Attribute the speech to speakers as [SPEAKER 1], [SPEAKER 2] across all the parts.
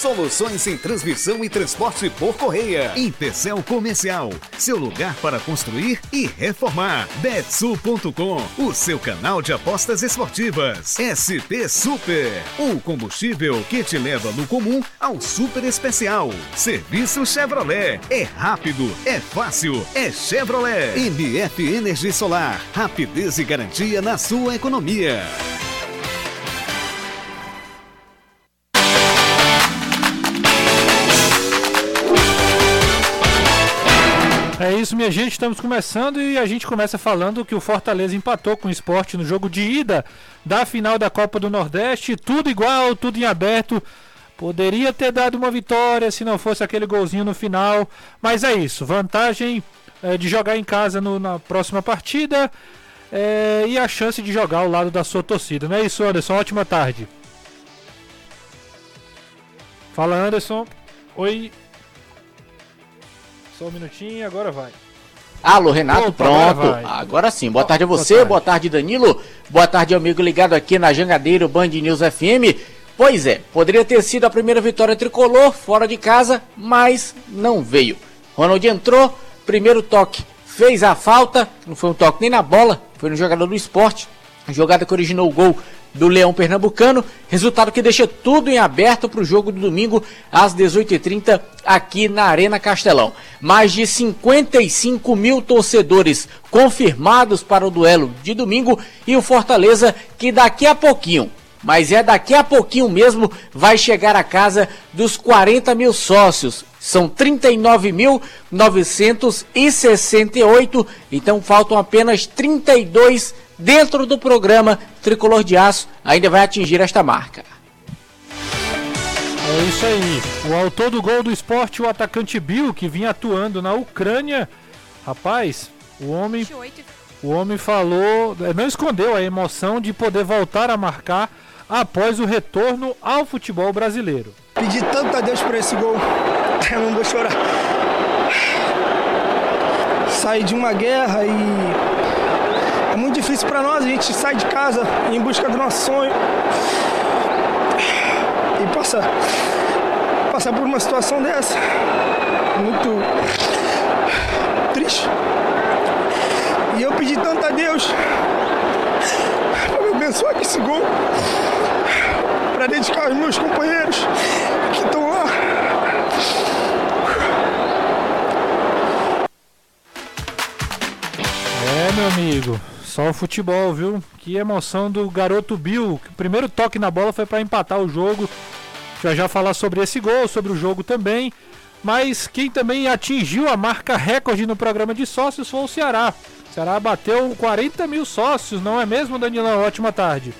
[SPEAKER 1] Soluções em transmissão e transporte por correia. Intercel Comercial, seu lugar para construir e reformar. Betsul.com, o seu canal de apostas esportivas. SP Super, o combustível que te leva do comum ao super especial. Serviço Chevrolet, é rápido, é fácil, é Chevrolet. MF Energia Solar, rapidez e garantia na sua economia.
[SPEAKER 2] Isso, minha gente. Estamos começando e a gente começa falando que o Fortaleza empatou com o esporte no jogo de ida da final da Copa do Nordeste. Tudo igual, tudo em aberto. Poderia ter dado uma vitória se não fosse aquele golzinho no final. Mas é isso. Vantagem é, de jogar em casa no, na próxima partida é, e a chance de jogar ao lado da sua torcida. Não é isso, Anderson? Ótima tarde. Fala, Anderson. Oi. Só um minutinho, agora vai.
[SPEAKER 3] Alô, Renato, Opa, pronto. Agora, agora, sim. Boa tarde a você, boa tarde. boa tarde, Danilo. Boa tarde, amigo ligado aqui na Jangadeiro Band News FM. Pois é, poderia ter sido a primeira vitória tricolor fora de casa, mas não veio. Ronald entrou, primeiro toque, fez a falta, não foi um toque nem na bola, foi no jogador do esporte. Jogada que originou o gol do Leão Pernambucano. Resultado que deixa tudo em aberto para o jogo do domingo às 18h30 aqui na Arena Castelão. Mais de 55 mil torcedores confirmados para o duelo de domingo e o Fortaleza que daqui a pouquinho. Mas é daqui a pouquinho mesmo vai chegar a casa dos 40 mil sócios. São 39.968, então faltam apenas 32 dentro do programa Tricolor de Aço, ainda vai atingir esta marca.
[SPEAKER 2] É isso aí. O autor do gol do esporte, o atacante Bill, que vinha atuando na Ucrânia. Rapaz, o homem. O homem falou. É, não escondeu a emoção de poder voltar a marcar após o retorno ao futebol brasileiro.
[SPEAKER 4] Pedi tanto a Deus por esse gol. Eu não vou chorar. Saí de uma guerra e é muito difícil para nós, a gente sai de casa em busca do nosso sonho e passa, passar por uma situação dessa. Muito triste. E eu pedi tanto a Deus abençoar com esse gol, para dedicar aos meus companheiros que estão lá.
[SPEAKER 2] É, meu amigo. Só o futebol, viu? Que emoção do garoto Bill. O primeiro toque na bola foi para empatar o jogo. Já já falar sobre esse gol, sobre o jogo também. Mas quem também atingiu a marca recorde no programa de sócios foi o Ceará. Ceará bateu 40 mil sócios, não é mesmo, Danilão? Ótima tarde.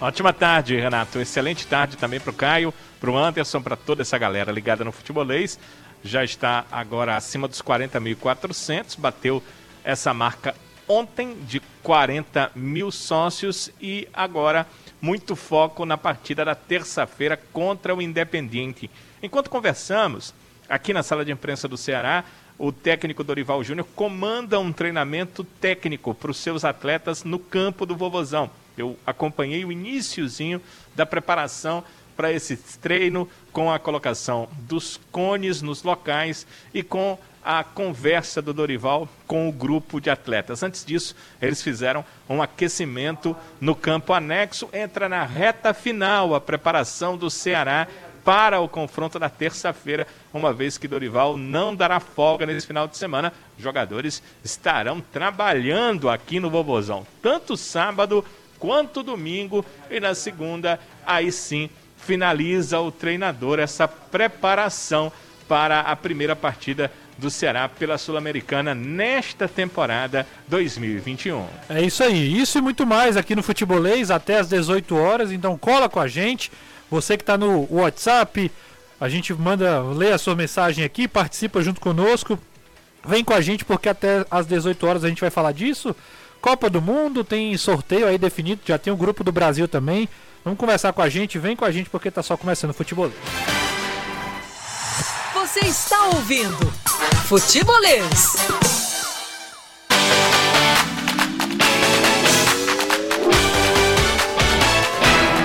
[SPEAKER 5] Ótima tarde, Renato. Excelente tarde também para o Caio, para o Anderson, para toda essa galera ligada no futebolês. Já está agora acima dos 40.400, bateu essa marca ontem de 40 mil sócios e agora muito foco na partida da terça-feira contra o Independiente. Enquanto conversamos, aqui na sala de imprensa do Ceará, o técnico Dorival Júnior comanda um treinamento técnico para os seus atletas no campo do Vovozão. Eu acompanhei o iníciozinho da preparação para esse treino com a colocação dos cones nos locais e com a conversa do Dorival com o grupo de atletas. Antes disso, eles fizeram um aquecimento no campo anexo. Entra na reta final a preparação do Ceará para o confronto da terça-feira, uma vez que Dorival não dará folga nesse final de semana. Jogadores estarão trabalhando aqui no Bobozão, tanto sábado quanto domingo, e na segunda, aí sim, finaliza o treinador essa preparação para a primeira partida do Ceará pela Sul-Americana nesta temporada 2021.
[SPEAKER 2] É isso aí, isso e muito mais aqui no Futebolês até às 18 horas, então cola com a gente. Você que está no WhatsApp, a gente manda ler a sua mensagem aqui, participa junto conosco. Vem com a gente porque até às 18 horas a gente vai falar disso. Copa do Mundo, tem sorteio aí definido, já tem o grupo do Brasil também. Vamos conversar com a gente, vem com a gente porque está só começando o futebol.
[SPEAKER 6] Você está ouvindo Futebolês.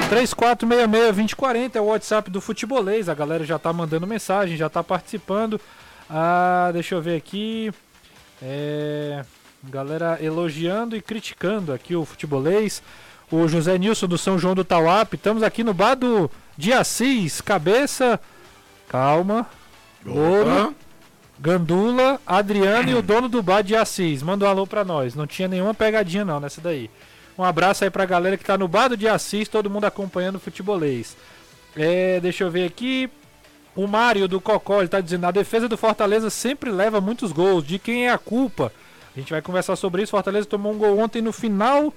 [SPEAKER 2] 3466-2040 é o WhatsApp do Futebolês. A galera já tá mandando mensagem, já tá participando. Ah, deixa eu ver aqui. É, galera elogiando e criticando aqui o Futebolês. O José Nilson do São João do Tauap. Estamos aqui no bar do de Assis. Cabeça. Calma. Ouro. Gandula, Adriano e o dono do bar de Assis. Manda um alô pra nós. Não tinha nenhuma pegadinha não nessa daí. Um abraço aí pra galera que tá no bar do de Assis, todo mundo acompanhando o futebolês. É, deixa eu ver aqui. O Mário do Cocó, ele tá dizendo: a defesa do Fortaleza sempre leva muitos gols. De quem é a culpa? A gente vai conversar sobre isso. Fortaleza tomou um gol ontem no final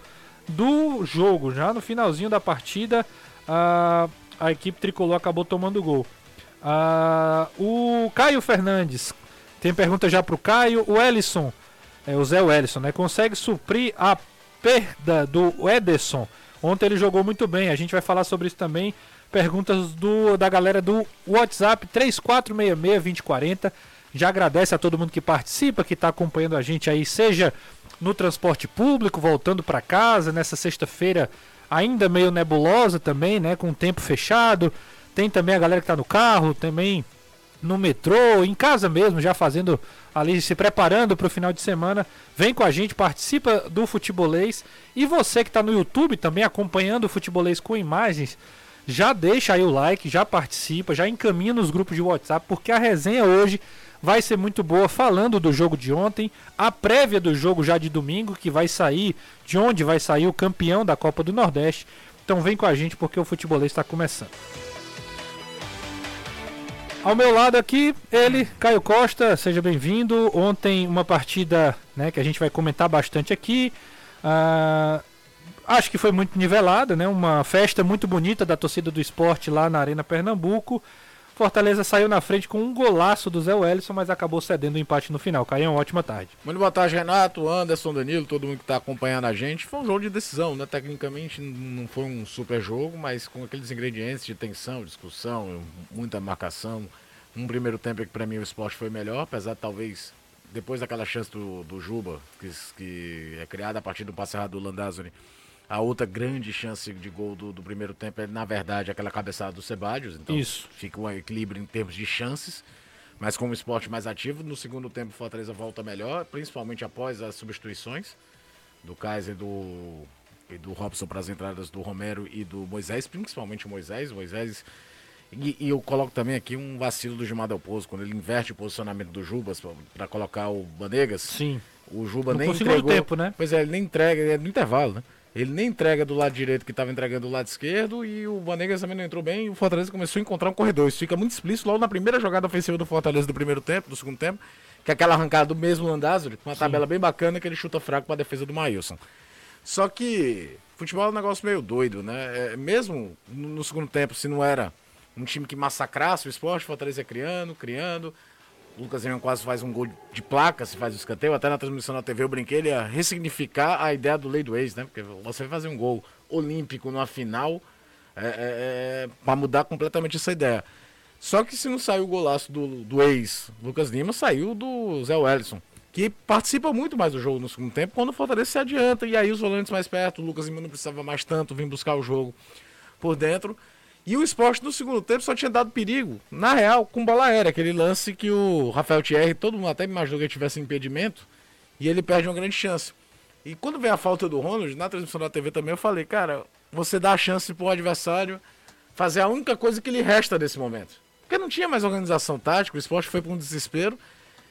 [SPEAKER 2] do jogo, já no finalzinho da partida. A, a equipe tricolor acabou tomando gol. o Caio Fernandes tem pergunta já pro Caio. O Ellison, é, o Zé Ellison, né? Consegue suprir a perda do Ederson. Ontem ele jogou muito bem. A gente vai falar sobre isso também. Perguntas do, da galera do WhatsApp 3466-2040. Já agradece a todo mundo que participa, que está acompanhando a gente aí, seja no transporte público, voltando para casa, nessa sexta-feira ainda meio nebulosa também, né? Com o tempo fechado. Tem também a galera que está no carro, também no metrô, em casa mesmo, já fazendo ali, se preparando para o final de semana. Vem com a gente, participa do Futebolês. E você que está no YouTube também acompanhando o Futebolês com imagens, já deixa aí o like, já participa, já encaminha nos grupos de WhatsApp, porque a resenha hoje vai ser muito boa falando do jogo de ontem, a prévia do jogo já de domingo, que vai sair, de onde vai sair o campeão da Copa do Nordeste. Então vem com a gente porque o futebolês está começando. Ao meu lado aqui, ele, Caio Costa, seja bem-vindo. Ontem uma partida né, que a gente vai comentar bastante aqui. Uh, acho que foi muito nivelada, né? Uma festa muito bonita da torcida do esporte lá na Arena Pernambuco. Fortaleza saiu na frente com um golaço do Zé Wellison, mas acabou cedendo o empate no final. Caiu, ótima tarde.
[SPEAKER 7] Muito boa tarde, Renato, Anderson, Danilo, todo mundo que está acompanhando a gente. Foi um jogo de decisão, né? Tecnicamente não foi um super jogo, mas com aqueles ingredientes de tensão, discussão, muita marcação. Um primeiro tempo que para mim o esporte foi melhor, apesar de talvez depois daquela chance do, do Juba, que, que é criada a partir do passe errado do Landazuri, a outra grande chance de gol do, do, primeiro tempo é, na verdade, aquela cabeçada do Sebadios. Então
[SPEAKER 2] Isso.
[SPEAKER 7] fica um equilíbrio em termos de chances. Mas com o esporte mais ativo, no segundo tempo o Fortaleza volta melhor, principalmente após as substituições do Kaiser do, e do Robson para as entradas do Romero e do Moisés, principalmente o Moisés. O Moisés. E, e, eu coloco também aqui um vacilo do Gilmar Del Pozo, quando ele inverte o posicionamento do Jubas para colocar o Banegas.
[SPEAKER 2] Sim.
[SPEAKER 7] O Juba no nem entregou.
[SPEAKER 2] tempo, né?
[SPEAKER 7] Pois é, ele nem entrega, é no intervalo, né? Ele nem entrega do lado direito que estava entregando do lado esquerdo e o Banegas também não entrou bem e o Fortaleza começou a encontrar um corredor. Isso fica muito explícito logo na primeira jogada ofensiva do Fortaleza do primeiro tempo, do segundo tempo, que é aquela arrancada do mesmo Landázuri, com uma Sim. tabela bem bacana que ele chuta fraco para a defesa do Maílson. Só que futebol é um negócio meio doido, né? É, mesmo no segundo tempo, se não era um time que massacrasse o esporte, o Fortaleza criando, criando, o Lucas Lima quase faz um gol de placa, se faz o escanteio. Até na transmissão na TV eu brinquei, ele ia ressignificar a ideia do lei do ex, né? Porque você vai fazer um gol olímpico numa final é, é, é para mudar completamente essa ideia. Só que se não saiu o golaço do, do ex Lucas Lima, saiu do Zé Wellison, que participa muito mais do jogo no segundo tempo quando o Fortaleza se adianta. E aí os volantes mais perto, o Lucas Lima não precisava mais tanto vir buscar o jogo por dentro. E o esporte no segundo tempo só tinha dado perigo, na real, com bola aérea. Aquele lance que o Rafael Thierry, todo mundo até imaginou que tivesse impedimento, e ele perde uma grande chance. E quando vem a falta do Ronald, na transmissão da TV também eu falei, cara, você dá a chance pro adversário fazer a única coisa que lhe resta nesse momento. Porque não tinha mais organização tática, o esporte foi para um desespero,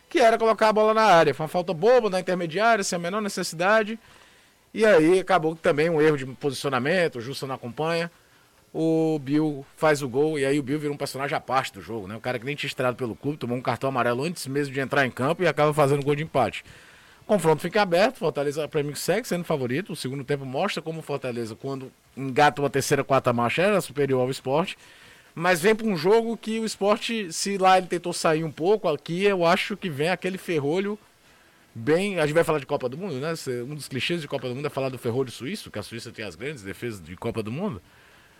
[SPEAKER 7] que era colocar a bola na área. Foi uma falta boba na intermediária, sem a menor necessidade. E aí acabou também um erro de posicionamento, o Justo não acompanha o Bill faz o gol e aí o Bill vira um personagem à parte do jogo, né? O cara que nem tinha estreado pelo clube, tomou um cartão amarelo antes mesmo de entrar em campo e acaba fazendo gol de empate. O confronto fica aberto, Fortaleza para mim segue sendo favorito. O segundo tempo mostra como o Fortaleza, quando engata uma terceira, quarta marcha, era superior ao esporte. Mas vem para um jogo que o esporte, se lá ele tentou sair um pouco, aqui eu acho que vem aquele ferrolho bem. A gente vai falar de Copa do Mundo, né? Um dos clichês de Copa do Mundo é falar do ferrolho suíço, que a Suíça tem as grandes defesas de Copa do Mundo.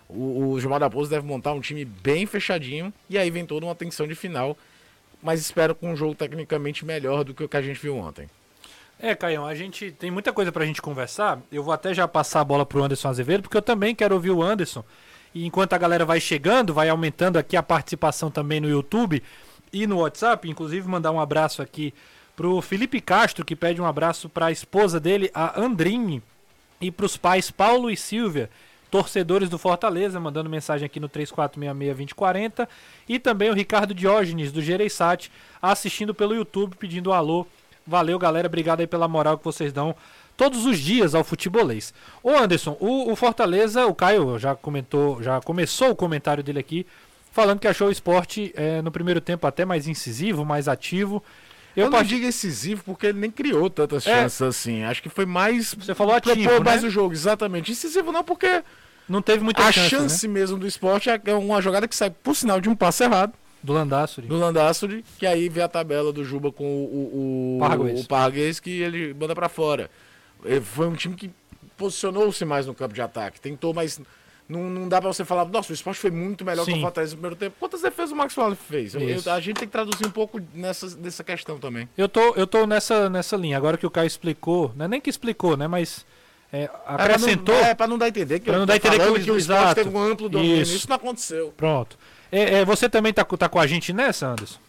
[SPEAKER 7] O, o Gilmar da Pouso deve montar um time bem fechadinho e aí vem toda uma tensão de final. Mas espero com um jogo tecnicamente melhor do que o que a gente viu ontem.
[SPEAKER 2] É, Caião, a gente tem muita coisa pra gente conversar. Eu vou até já passar a bola pro Anderson Azevedo, porque eu também quero ouvir o Anderson. E enquanto a galera vai chegando, vai aumentando aqui a participação também no YouTube e no WhatsApp. Inclusive, mandar um abraço aqui pro Felipe Castro, que pede um abraço para a esposa dele, a Andrine, e para os pais Paulo e Silvia, torcedores do Fortaleza, mandando mensagem aqui no 3466-2040. E também o Ricardo Diógenes, do Gereissat, assistindo pelo YouTube, pedindo um alô. Valeu, galera. Obrigado aí pela moral que vocês dão todos os dias ao futebolês. Ô Anderson, o, o, Fortaleza, o Caio já comentou, já começou o comentário dele aqui, falando que achou o esporte é, no primeiro tempo até mais incisivo, mais ativo.
[SPEAKER 7] Eu, eu não part... digo incisivo porque ele nem criou tantas é. chances assim. Acho que foi mais.
[SPEAKER 2] Você falou ativo. Propor
[SPEAKER 7] mais né? o jogo, exatamente. Incisivo não, porque.
[SPEAKER 2] Não teve muita
[SPEAKER 7] A
[SPEAKER 2] chance,
[SPEAKER 7] chance
[SPEAKER 2] né?
[SPEAKER 7] mesmo do esporte é uma jogada que sai por sinal de um passo errado.
[SPEAKER 2] Do Landassuri.
[SPEAKER 7] Do Landassuri, que aí vê a tabela do Juba com o, o, o, o Parguês que ele manda para fora. Foi um time que posicionou-se mais no campo de ataque, tentou, mas não, não dá para você falar, nossa, o esporte foi muito melhor Sim. que o Fortaleza no primeiro tempo. Quantas defesas o Max Wallace fez? Eu, eu, a gente tem que traduzir um pouco nessa, nessa questão também.
[SPEAKER 2] Eu tô, eu tô nessa, nessa linha. Agora que o Caio explicou, não é nem que explicou, né? Mas é, acrescentou.
[SPEAKER 7] É, para não, é, dar a entender que,
[SPEAKER 2] pra não dar a entender que, o,
[SPEAKER 7] que o esporte teve um amplo domínio. Isso. Isso não aconteceu.
[SPEAKER 2] Pronto. É, é, você também tá, tá com a gente nessa, Anderson?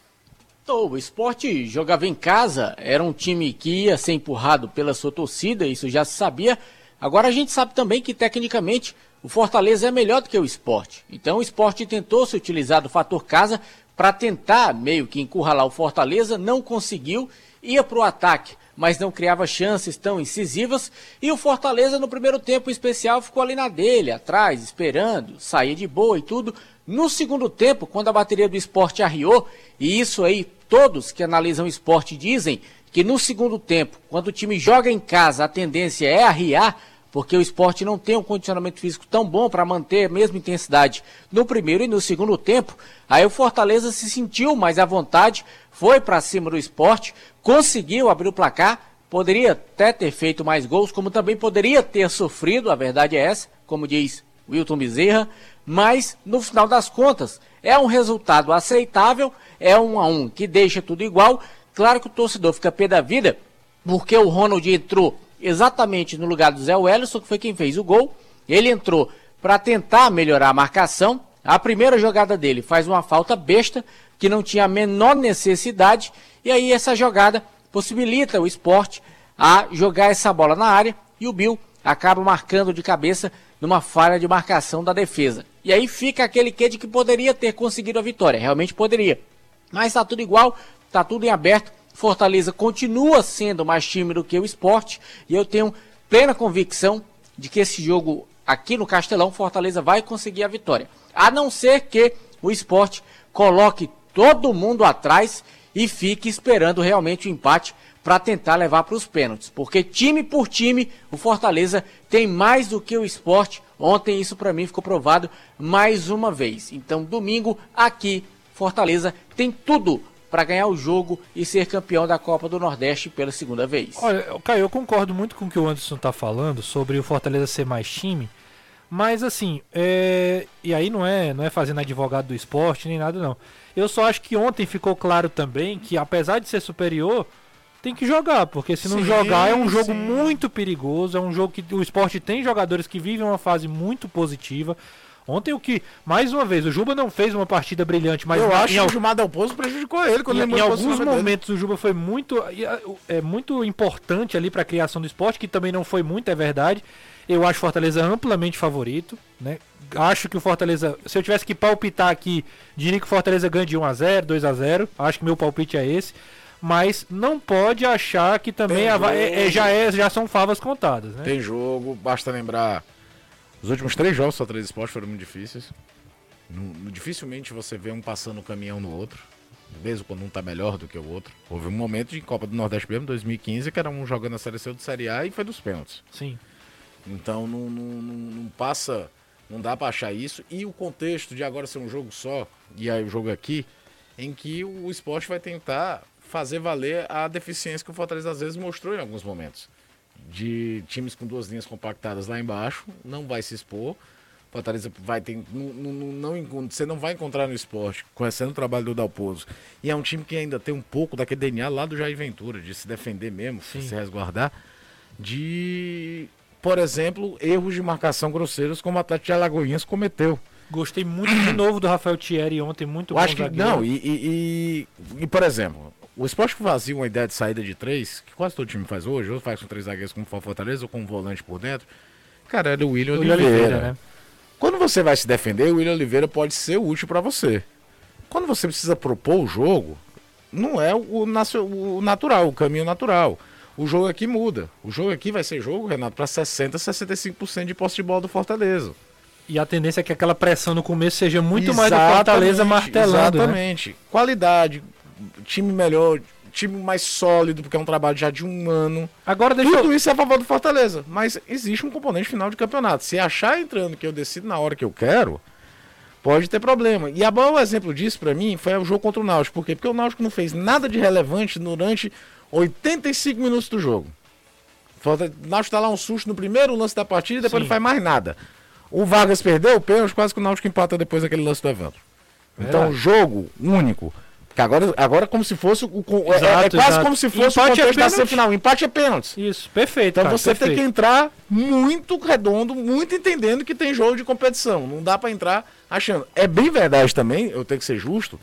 [SPEAKER 3] Tô, o esporte jogava em casa, era um time que ia ser empurrado pela sua torcida, isso já se sabia. Agora a gente sabe também que tecnicamente o Fortaleza é melhor do que o esporte. Então o esporte tentou se utilizar do fator casa para tentar meio que encurralar o Fortaleza, não conseguiu, ia para o ataque, mas não criava chances tão incisivas. E o Fortaleza no primeiro tempo especial ficou ali na dele, atrás, esperando, saía de boa e tudo. No segundo tempo, quando a bateria do esporte arriou, e isso aí todos que analisam o esporte dizem que no segundo tempo, quando o time joga em casa, a tendência é arriar porque o esporte não tem um condicionamento físico tão bom para manter a mesma intensidade no primeiro e no segundo tempo. Aí o Fortaleza se sentiu mais à vontade, foi para cima do esporte, conseguiu abrir o placar, poderia até ter feito mais gols, como também poderia ter sofrido, a verdade é essa, como diz Wilton Bezerra, mas no final das contas é um resultado aceitável, é um a um que deixa tudo igual. Claro que o torcedor fica pé da vida, porque o Ronald entrou exatamente no lugar do Zé Wellison, que foi quem fez o gol. Ele entrou para tentar melhorar a marcação. A primeira jogada dele faz uma falta besta, que não tinha a menor necessidade, e aí essa jogada possibilita o esporte a jogar essa bola na área e o Bill acaba marcando de cabeça numa falha de marcação da defesa. E aí fica aquele que de que poderia ter conseguido a vitória, realmente poderia. Mas está tudo igual, está tudo em aberto. Fortaleza continua sendo mais time do que o esporte e eu tenho plena convicção de que esse jogo aqui no Castelão, Fortaleza vai conseguir a vitória. A não ser que o esporte coloque todo mundo atrás e fique esperando realmente o empate para tentar levar para os pênaltis. Porque time por time, o Fortaleza tem mais do que o esporte. Ontem isso para mim ficou provado mais uma vez. Então, domingo, aqui, Fortaleza tem tudo para ganhar o jogo e ser campeão da Copa do Nordeste pela segunda vez.
[SPEAKER 2] Olha, Caio, eu concordo muito com o que o Anderson está falando sobre o Fortaleza ser mais time, mas assim, é... e aí não é, não é fazendo advogado do esporte nem nada não. Eu só acho que ontem ficou claro também que apesar de ser superior, tem que jogar, porque se não sim, jogar é um jogo sim. muito perigoso, é um jogo que o esporte tem jogadores que vivem uma fase muito positiva. Ontem o que, mais uma vez, o Juba não fez uma partida brilhante, mas
[SPEAKER 7] eu acho que o Gilmar Del Pozo prejudicou ele quando
[SPEAKER 2] em,
[SPEAKER 7] ele
[SPEAKER 2] em alguns momentos dele. o Juba foi muito é muito importante ali para a criação do esporte, que também não foi muito, é verdade. Eu acho Fortaleza amplamente favorito, né? Acho que o Fortaleza, se eu tivesse que palpitar aqui, diria que o Fortaleza ganha de 1 a 0, 2 a 0. Acho que meu palpite é esse mas não pode achar que também a, é, é, já, é, já são favas contadas. Né?
[SPEAKER 7] Tem jogo, basta lembrar os últimos três jogos só três esportes foram muito difíceis. No, dificilmente você vê um passando o caminhão no outro, mesmo quando um tá melhor do que o outro. Houve um momento de Copa do Nordeste mesmo, 2015, que era um jogando a seleção de Série A e foi dos pênaltis.
[SPEAKER 2] Sim.
[SPEAKER 7] Então não, não, não, não passa, não dá para achar isso. E o contexto de agora ser um jogo só, e aí o jogo aqui, em que o esporte vai tentar fazer valer a deficiência que o Fortaleza às vezes mostrou em alguns momentos de times com duas linhas compactadas lá embaixo, não vai se expor. Fortaleza vai ter. Não, não, não, você não vai encontrar no esporte, conhecendo o trabalho do Dalpozo. E é um time que ainda tem um pouco daquele DNA lá do Jair Ventura, de se defender mesmo, Sim. se resguardar. De, por exemplo, erros de marcação grosseiros como o Atlético de Alagoinhas cometeu.
[SPEAKER 2] Gostei muito de novo do Rafael Thierry ontem, muito
[SPEAKER 7] Eu acho que Não, e, e, e, e, por exemplo, o esporte que fazia uma ideia de saída de três, que quase todo time faz hoje, ou faz com três zagueiros como Fortaleza, ou com um volante por dentro, cara, era o William o Oliveira. Oliveira né? Quando você vai se defender, o William Oliveira pode ser útil para você. Quando você precisa propor o jogo, não é o, o natural, o caminho natural. O jogo aqui muda. O jogo aqui vai ser jogo, Renato, para 60, 65% de posse de bola do Fortaleza.
[SPEAKER 2] E a tendência é que aquela pressão no começo seja muito exatamente, mais do Fortaleza martelando.
[SPEAKER 7] Né? Exatamente. Né? Qualidade, time melhor, time mais sólido, porque é um trabalho já de um ano. Agora deixa Tudo eu... isso é a favor do Fortaleza. Mas existe um componente final de campeonato. Se achar entrando que eu decido na hora que eu quero, pode ter problema. E a bom exemplo disso para mim foi o jogo contra o Náutico. Por quê? Porque o Náutico não fez nada de relevante durante 85 minutos do jogo. O Náutico tá lá um susto no primeiro lance da partida e depois Sim. não faz mais nada. O Vargas perdeu o pênalti, quase que o Náutico empata depois daquele lance do evento. Então, jogo único. Que agora, agora é como se fosse o. É, exato, é, é, quase exato. como se fosse
[SPEAKER 2] empate
[SPEAKER 7] o
[SPEAKER 2] contexto é
[SPEAKER 7] da semifinal. Empate é pênalti.
[SPEAKER 2] Isso, perfeito.
[SPEAKER 7] Então cara, você perfeito. tem que entrar muito redondo, muito entendendo que tem jogo de competição. Não dá para entrar achando. É bem verdade também, eu tenho que ser justo,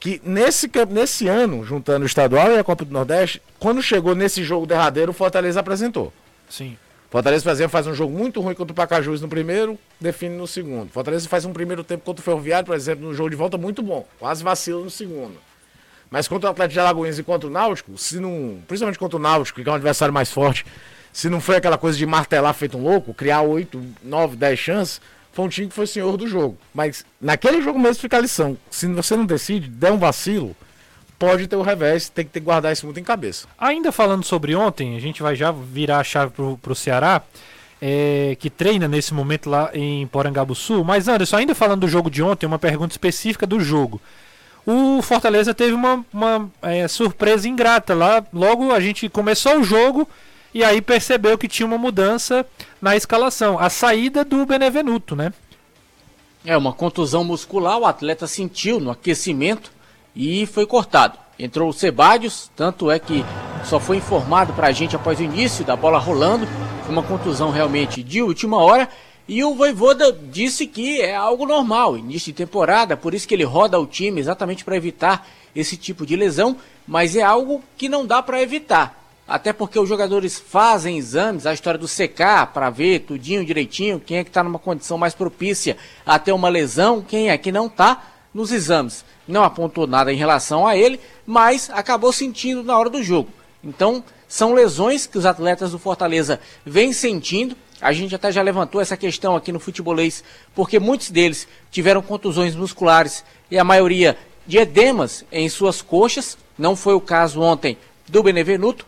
[SPEAKER 7] que nesse, nesse ano, juntando o estadual e a Copa do Nordeste, quando chegou nesse jogo derradeiro, o Fortaleza apresentou.
[SPEAKER 2] Sim.
[SPEAKER 7] Fortaleza, por exemplo, faz um jogo muito ruim contra o Pacajus no primeiro, define no segundo. Fortaleza faz um primeiro tempo contra o Ferroviário, por exemplo, no jogo de volta muito bom. Quase vacila no segundo. Mas contra o Atlético de Alagoas e contra o Náutico, se não, principalmente contra o Náutico, que é um adversário mais forte, se não foi aquela coisa de martelar feito um louco, criar 8, 9, 10 chances, foi um time que foi senhor do jogo. Mas naquele jogo mesmo fica a lição. Se você não decide, der um vacilo, pode ter o revés, tem que ter, guardar isso muito em cabeça.
[SPEAKER 2] Ainda falando sobre ontem, a gente vai já virar a chave pro, pro Ceará, é, que treina nesse momento lá em Porangabuçu. Mas Anderson, ainda falando do jogo de ontem, uma pergunta específica do jogo. O Fortaleza teve uma, uma é, surpresa ingrata lá. Logo a gente começou o jogo e aí percebeu que tinha uma mudança na escalação. A saída do Benevenuto, né?
[SPEAKER 3] É uma contusão muscular, o atleta sentiu no aquecimento e foi cortado. Entrou o Sebadios, tanto é que só foi informado para a gente após o início da bola rolando. Foi uma contusão realmente de última hora. E o Voivoda disse que é algo normal, início de temporada, por isso que ele roda o time exatamente para evitar esse tipo de lesão, mas é algo que não dá para evitar. Até porque os jogadores fazem exames, a história do CK, para ver tudinho direitinho, quem é que está numa condição mais propícia a ter uma lesão, quem é que não está nos exames não apontou nada em relação a ele, mas acabou sentindo na hora do jogo. Então, são lesões que os atletas do Fortaleza vêm sentindo. A gente até já levantou essa questão aqui no futebolês, porque muitos deles tiveram contusões musculares e a maioria de edemas em suas coxas. Não foi o caso ontem do Benevenuto,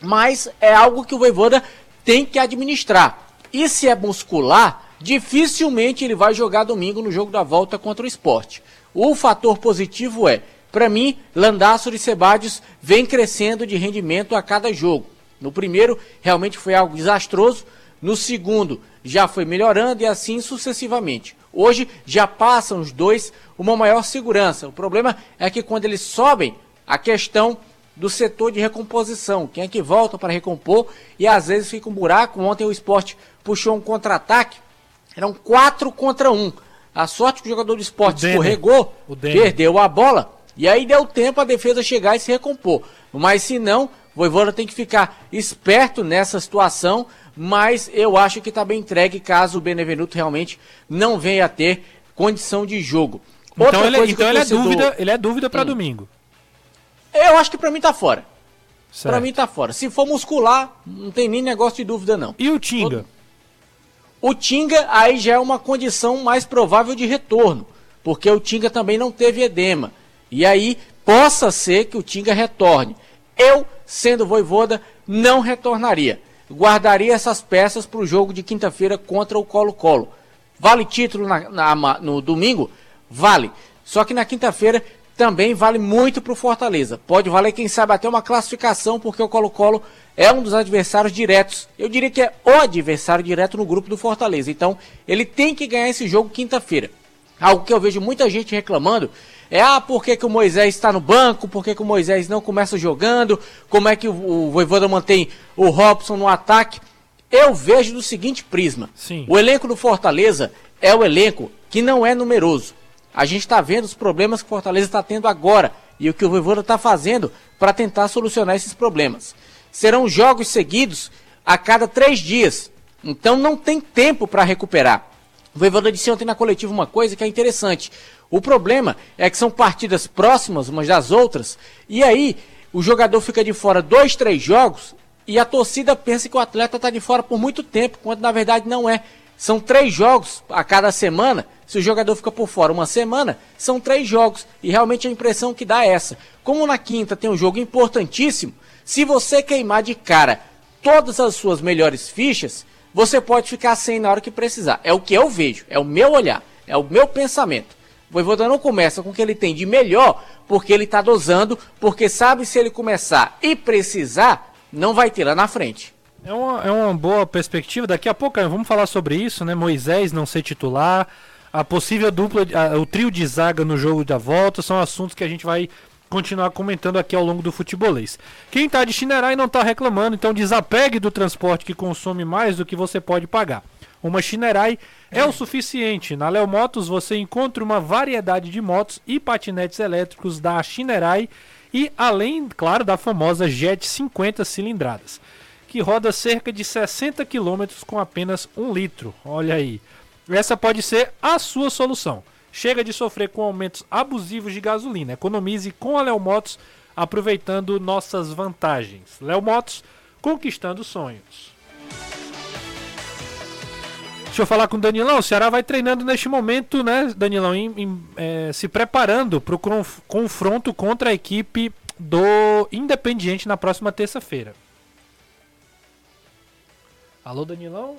[SPEAKER 3] mas é algo que o Voivoda tem que administrar. E se é muscular, dificilmente ele vai jogar domingo no jogo da volta contra o esporte. O fator positivo é, para mim, Landaço e Sebadios vem crescendo de rendimento a cada jogo. No primeiro, realmente foi algo desastroso. No segundo, já foi melhorando e assim sucessivamente. Hoje já passam os dois uma maior segurança. O problema é que quando eles sobem, a questão do setor de recomposição, quem é que volta para recompor e às vezes fica um buraco. Ontem o esporte puxou um contra-ataque, eram quatro contra um. A sorte que o jogador do esporte escorregou, perdeu a bola, e aí deu tempo a defesa chegar e se recompor. Mas se não, o Voivoda tem que ficar esperto nessa situação, mas eu acho que está bem entregue caso o Benevenuto realmente não venha a ter condição de jogo.
[SPEAKER 2] Outra então ele, então ele, torcedor... é dúvida, ele é dúvida para hum. domingo.
[SPEAKER 3] Eu acho que para mim tá fora. Para mim tá fora. Se for muscular, não tem nem negócio de dúvida não.
[SPEAKER 2] E o Tinga?
[SPEAKER 3] O Tinga aí já é uma condição mais provável de retorno, porque o Tinga também não teve edema. E aí possa ser que o Tinga retorne. Eu, sendo voivoda, não retornaria. Guardaria essas peças para o jogo de quinta-feira contra o Colo-Colo. Vale título na, na, no domingo? Vale. Só que na quinta-feira também vale muito para o Fortaleza. Pode valer, quem sabe, até uma classificação, porque o Colo-Colo é um dos adversários diretos. Eu diria que é o adversário direto no grupo do Fortaleza. Então, ele tem que ganhar esse jogo quinta-feira. Algo que eu vejo muita gente reclamando é, ah, por que, que o Moisés está no banco? Por que, que o Moisés não começa jogando? Como é que o, o Voivoda mantém o Robson no ataque? Eu vejo do seguinte prisma.
[SPEAKER 2] Sim.
[SPEAKER 3] O elenco do Fortaleza é o elenco que não é numeroso. A gente está vendo os problemas que o Fortaleza está tendo agora e o que o Voivoda está fazendo para tentar solucionar esses problemas. Serão jogos seguidos a cada três dias, então não tem tempo para recuperar. O Voivoda disse ontem na coletiva uma coisa que é interessante. O problema é que são partidas próximas umas das outras, e aí o jogador fica de fora dois, três jogos, e a torcida pensa que o atleta está de fora por muito tempo, quando na verdade não é. São três jogos a cada semana. Se o jogador fica por fora uma semana, são três jogos. E realmente a impressão que dá é essa. Como na quinta tem um jogo importantíssimo, se você queimar de cara todas as suas melhores fichas, você pode ficar sem na hora que precisar. É o que eu vejo, é o meu olhar, é o meu pensamento. O Voivoda não começa com o que ele tem de melhor, porque ele está dosando, porque sabe se ele começar e precisar, não vai ter lá na frente.
[SPEAKER 2] É uma, é uma boa perspectiva. Daqui a pouco vamos falar sobre isso, né? Moisés não ser titular, a possível dupla, a, o trio de zaga no jogo da volta, são assuntos que a gente vai continuar comentando aqui ao longo do futebolês. Quem está de Chinerai não está reclamando, então desapegue do transporte que consome mais do que você pode pagar. Uma Chinerai é o suficiente. Na Léo Motos você encontra uma variedade de motos e patinetes elétricos da Chinerai e além, claro, da famosa Jet 50 cilindradas, que roda cerca de 60 km com apenas um litro. Olha aí. Essa pode ser a sua solução. Chega de sofrer com aumentos abusivos de gasolina. Economize com a Léo Motos, aproveitando nossas vantagens. Léo Motos, conquistando sonhos. Deixa eu falar com o Danilão. O Ceará vai treinando neste momento, né, Danilão? Em, em, é, se preparando para o confronto contra a equipe do Independiente na próxima terça-feira. Alô, Danilão?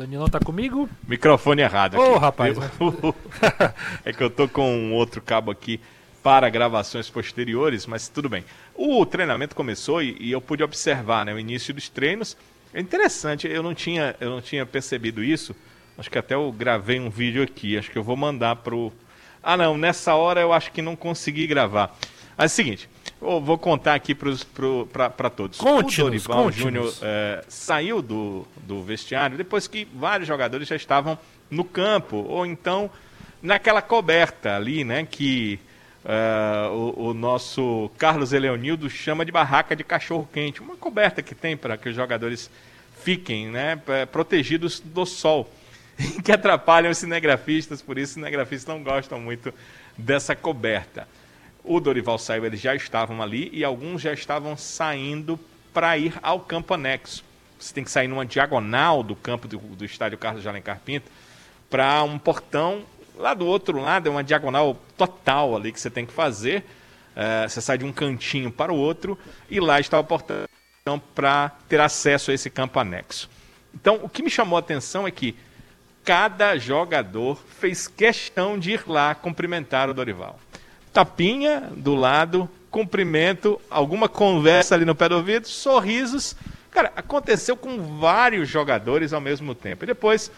[SPEAKER 2] Danilão tá comigo?
[SPEAKER 5] Microfone errado
[SPEAKER 2] aqui. Ô, oh, rapaz.
[SPEAKER 5] Eu... é que eu tô com um outro cabo aqui para gravações posteriores, mas tudo bem. O treinamento começou e, e eu pude observar né, o início dos treinos é interessante, eu não tinha, eu não tinha percebido isso. Acho que até eu gravei um vídeo aqui, acho que eu vou mandar pro. Ah, não, nessa hora eu acho que não consegui gravar. Mas é o seguinte, eu vou contar aqui para todos.
[SPEAKER 2] Conte
[SPEAKER 5] o Dorival Júnior é, saiu do, do vestiário depois que vários jogadores já estavam no campo, ou então naquela coberta ali, né, que Uh, o, o, nosso Carlos Eleonildo chama de barraca de cachorro quente, uma coberta que tem para que os jogadores fiquem né, protegidos do sol, que atrapalham os cinegrafistas, por isso os cinegrafistas não gostam muito dessa coberta. O Dorival saiu, eles já estavam ali e alguns já estavam saindo para ir ao campo anexo. Você tem que sair numa diagonal do campo do, do estádio Carlos de Alencar Pinto para um portão Lá do outro lado é uma diagonal total ali que você tem que fazer. É, você sai de um cantinho para o outro e lá está o portão para ter acesso a esse campo anexo. Então, o que me chamou a atenção é que cada jogador fez questão de ir lá cumprimentar o Dorival. Tapinha do lado, cumprimento, alguma conversa ali no pé do ouvido, sorrisos. Cara, aconteceu com vários jogadores ao mesmo tempo. E depois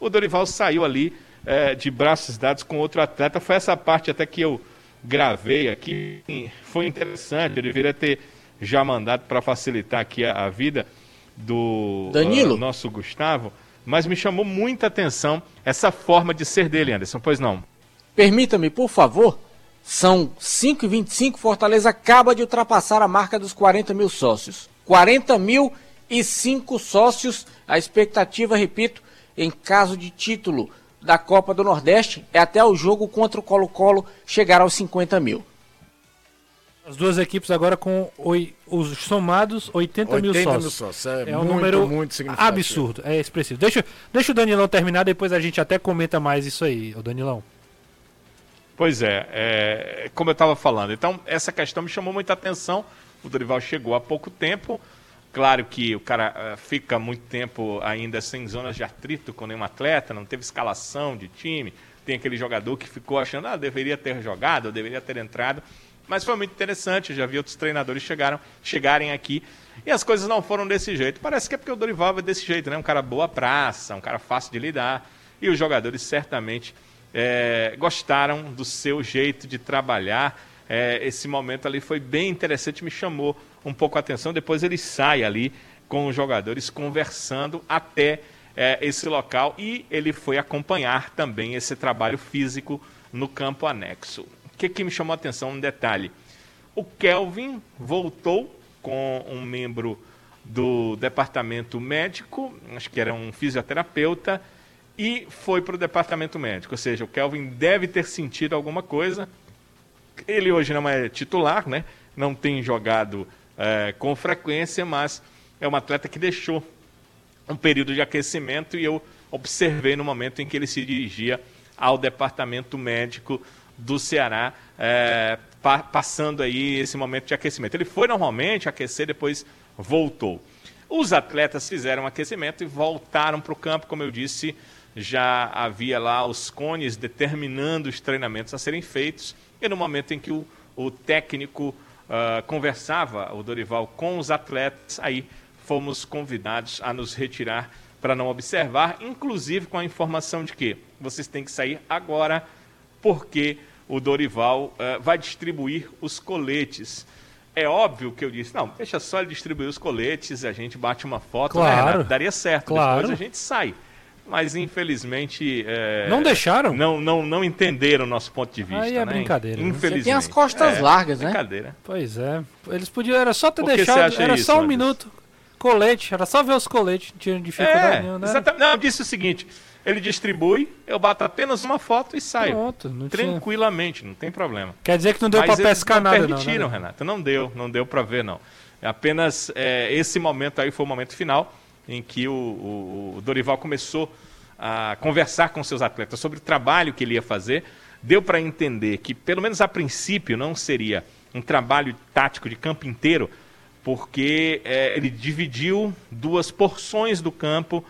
[SPEAKER 5] o Dorival saiu ali é, de braços dados com outro atleta. Foi essa parte até que eu gravei aqui. Foi interessante. Eu deveria ter já mandado para facilitar aqui a, a, vida do
[SPEAKER 3] Danilo.
[SPEAKER 5] Uh, nosso Gustavo. Mas me chamou muita atenção essa forma de ser dele, Anderson. Pois não.
[SPEAKER 3] Permita-me, por favor. São 5,25. Fortaleza acaba de ultrapassar a marca dos 40 mil sócios. 40 mil e 5 sócios. A expectativa, repito, em caso de título da Copa do Nordeste é até o jogo contra o Colo-Colo chegar aos 50 mil.
[SPEAKER 2] As duas equipes agora com oi, os somados 80, 80 mil sócios. Mil sócios. É, é um muito, número muito absurdo, é expressivo. Deixa, deixa o Danilão terminar, depois a gente até comenta mais isso aí, o Danilão.
[SPEAKER 5] Pois é, é como eu estava falando. Então, essa questão me chamou muita atenção. O Dorival chegou há pouco tempo, Claro que o cara uh, fica muito tempo ainda sem zonas de atrito com nenhum atleta, não teve escalação de time, tem aquele jogador que ficou achando, ah, deveria ter jogado, deveria ter entrado. Mas foi muito interessante, já vi outros treinadores chegaram, chegarem aqui e as coisas não foram desse jeito. Parece que é porque o Dorival é desse jeito, né? Um cara boa praça, um cara fácil de lidar. E os jogadores certamente é, gostaram do seu jeito de trabalhar. É, esse momento ali foi bem interessante, me chamou um pouco a atenção. Depois ele sai ali com os jogadores conversando até é, esse local e ele foi acompanhar também esse trabalho físico no campo anexo. O que, que me chamou a atenção? Um detalhe. O Kelvin voltou com um membro do departamento médico, acho que era um fisioterapeuta, e foi para o departamento médico. Ou seja, o Kelvin deve ter sentido alguma coisa. Ele hoje não é titular, né? não tem jogado é, com frequência, mas é um atleta que deixou um período de aquecimento e eu observei no momento em que ele se dirigia ao departamento médico do Ceará, é, pa passando aí esse momento de aquecimento. Ele foi normalmente aquecer, depois voltou. Os atletas fizeram aquecimento e voltaram para o campo, como eu disse, já havia lá os cones determinando os treinamentos a serem feitos, e no momento em que o, o técnico uh, conversava, o Dorival, com os atletas, aí fomos convidados a nos retirar para não observar, inclusive com a informação de que vocês têm que sair agora, porque o Dorival uh, vai distribuir os coletes. É óbvio que eu disse, não, deixa só ele distribuir os coletes, a gente bate uma foto, né,
[SPEAKER 2] claro,
[SPEAKER 5] né, daria certo,
[SPEAKER 2] claro.
[SPEAKER 5] depois a gente sai. Mas infelizmente. É,
[SPEAKER 2] não deixaram?
[SPEAKER 5] Não, não, não entenderam o nosso ponto de vista.
[SPEAKER 2] Aí é
[SPEAKER 5] né?
[SPEAKER 2] brincadeira.
[SPEAKER 5] Infelizmente. Né? Você
[SPEAKER 3] tem as costas é, largas, né?
[SPEAKER 5] Brincadeira.
[SPEAKER 2] Pois é. Eles podiam, era só ter deixado, era
[SPEAKER 5] isso,
[SPEAKER 2] só um minuto. Colete, era só ver os coletes, não tinha dificuldade
[SPEAKER 5] é,
[SPEAKER 2] nenhuma, né?
[SPEAKER 5] Exatamente. Não, eu disse o seguinte: ele distribui, eu bato apenas uma foto e saio.
[SPEAKER 2] Pronto, não
[SPEAKER 5] tranquilamente, tinha... não tem problema.
[SPEAKER 2] Quer dizer que não deu para pescar
[SPEAKER 5] não
[SPEAKER 2] nada,
[SPEAKER 5] não? permitiram,
[SPEAKER 2] né?
[SPEAKER 5] Renato. Não deu, não deu para ver, não. Apenas é, esse momento aí foi o momento final em que o, o, o Dorival começou a conversar com seus atletas sobre o trabalho que ele ia fazer. Deu para entender que, pelo menos a princípio, não seria um trabalho tático de campo inteiro, porque é, ele dividiu duas porções do campo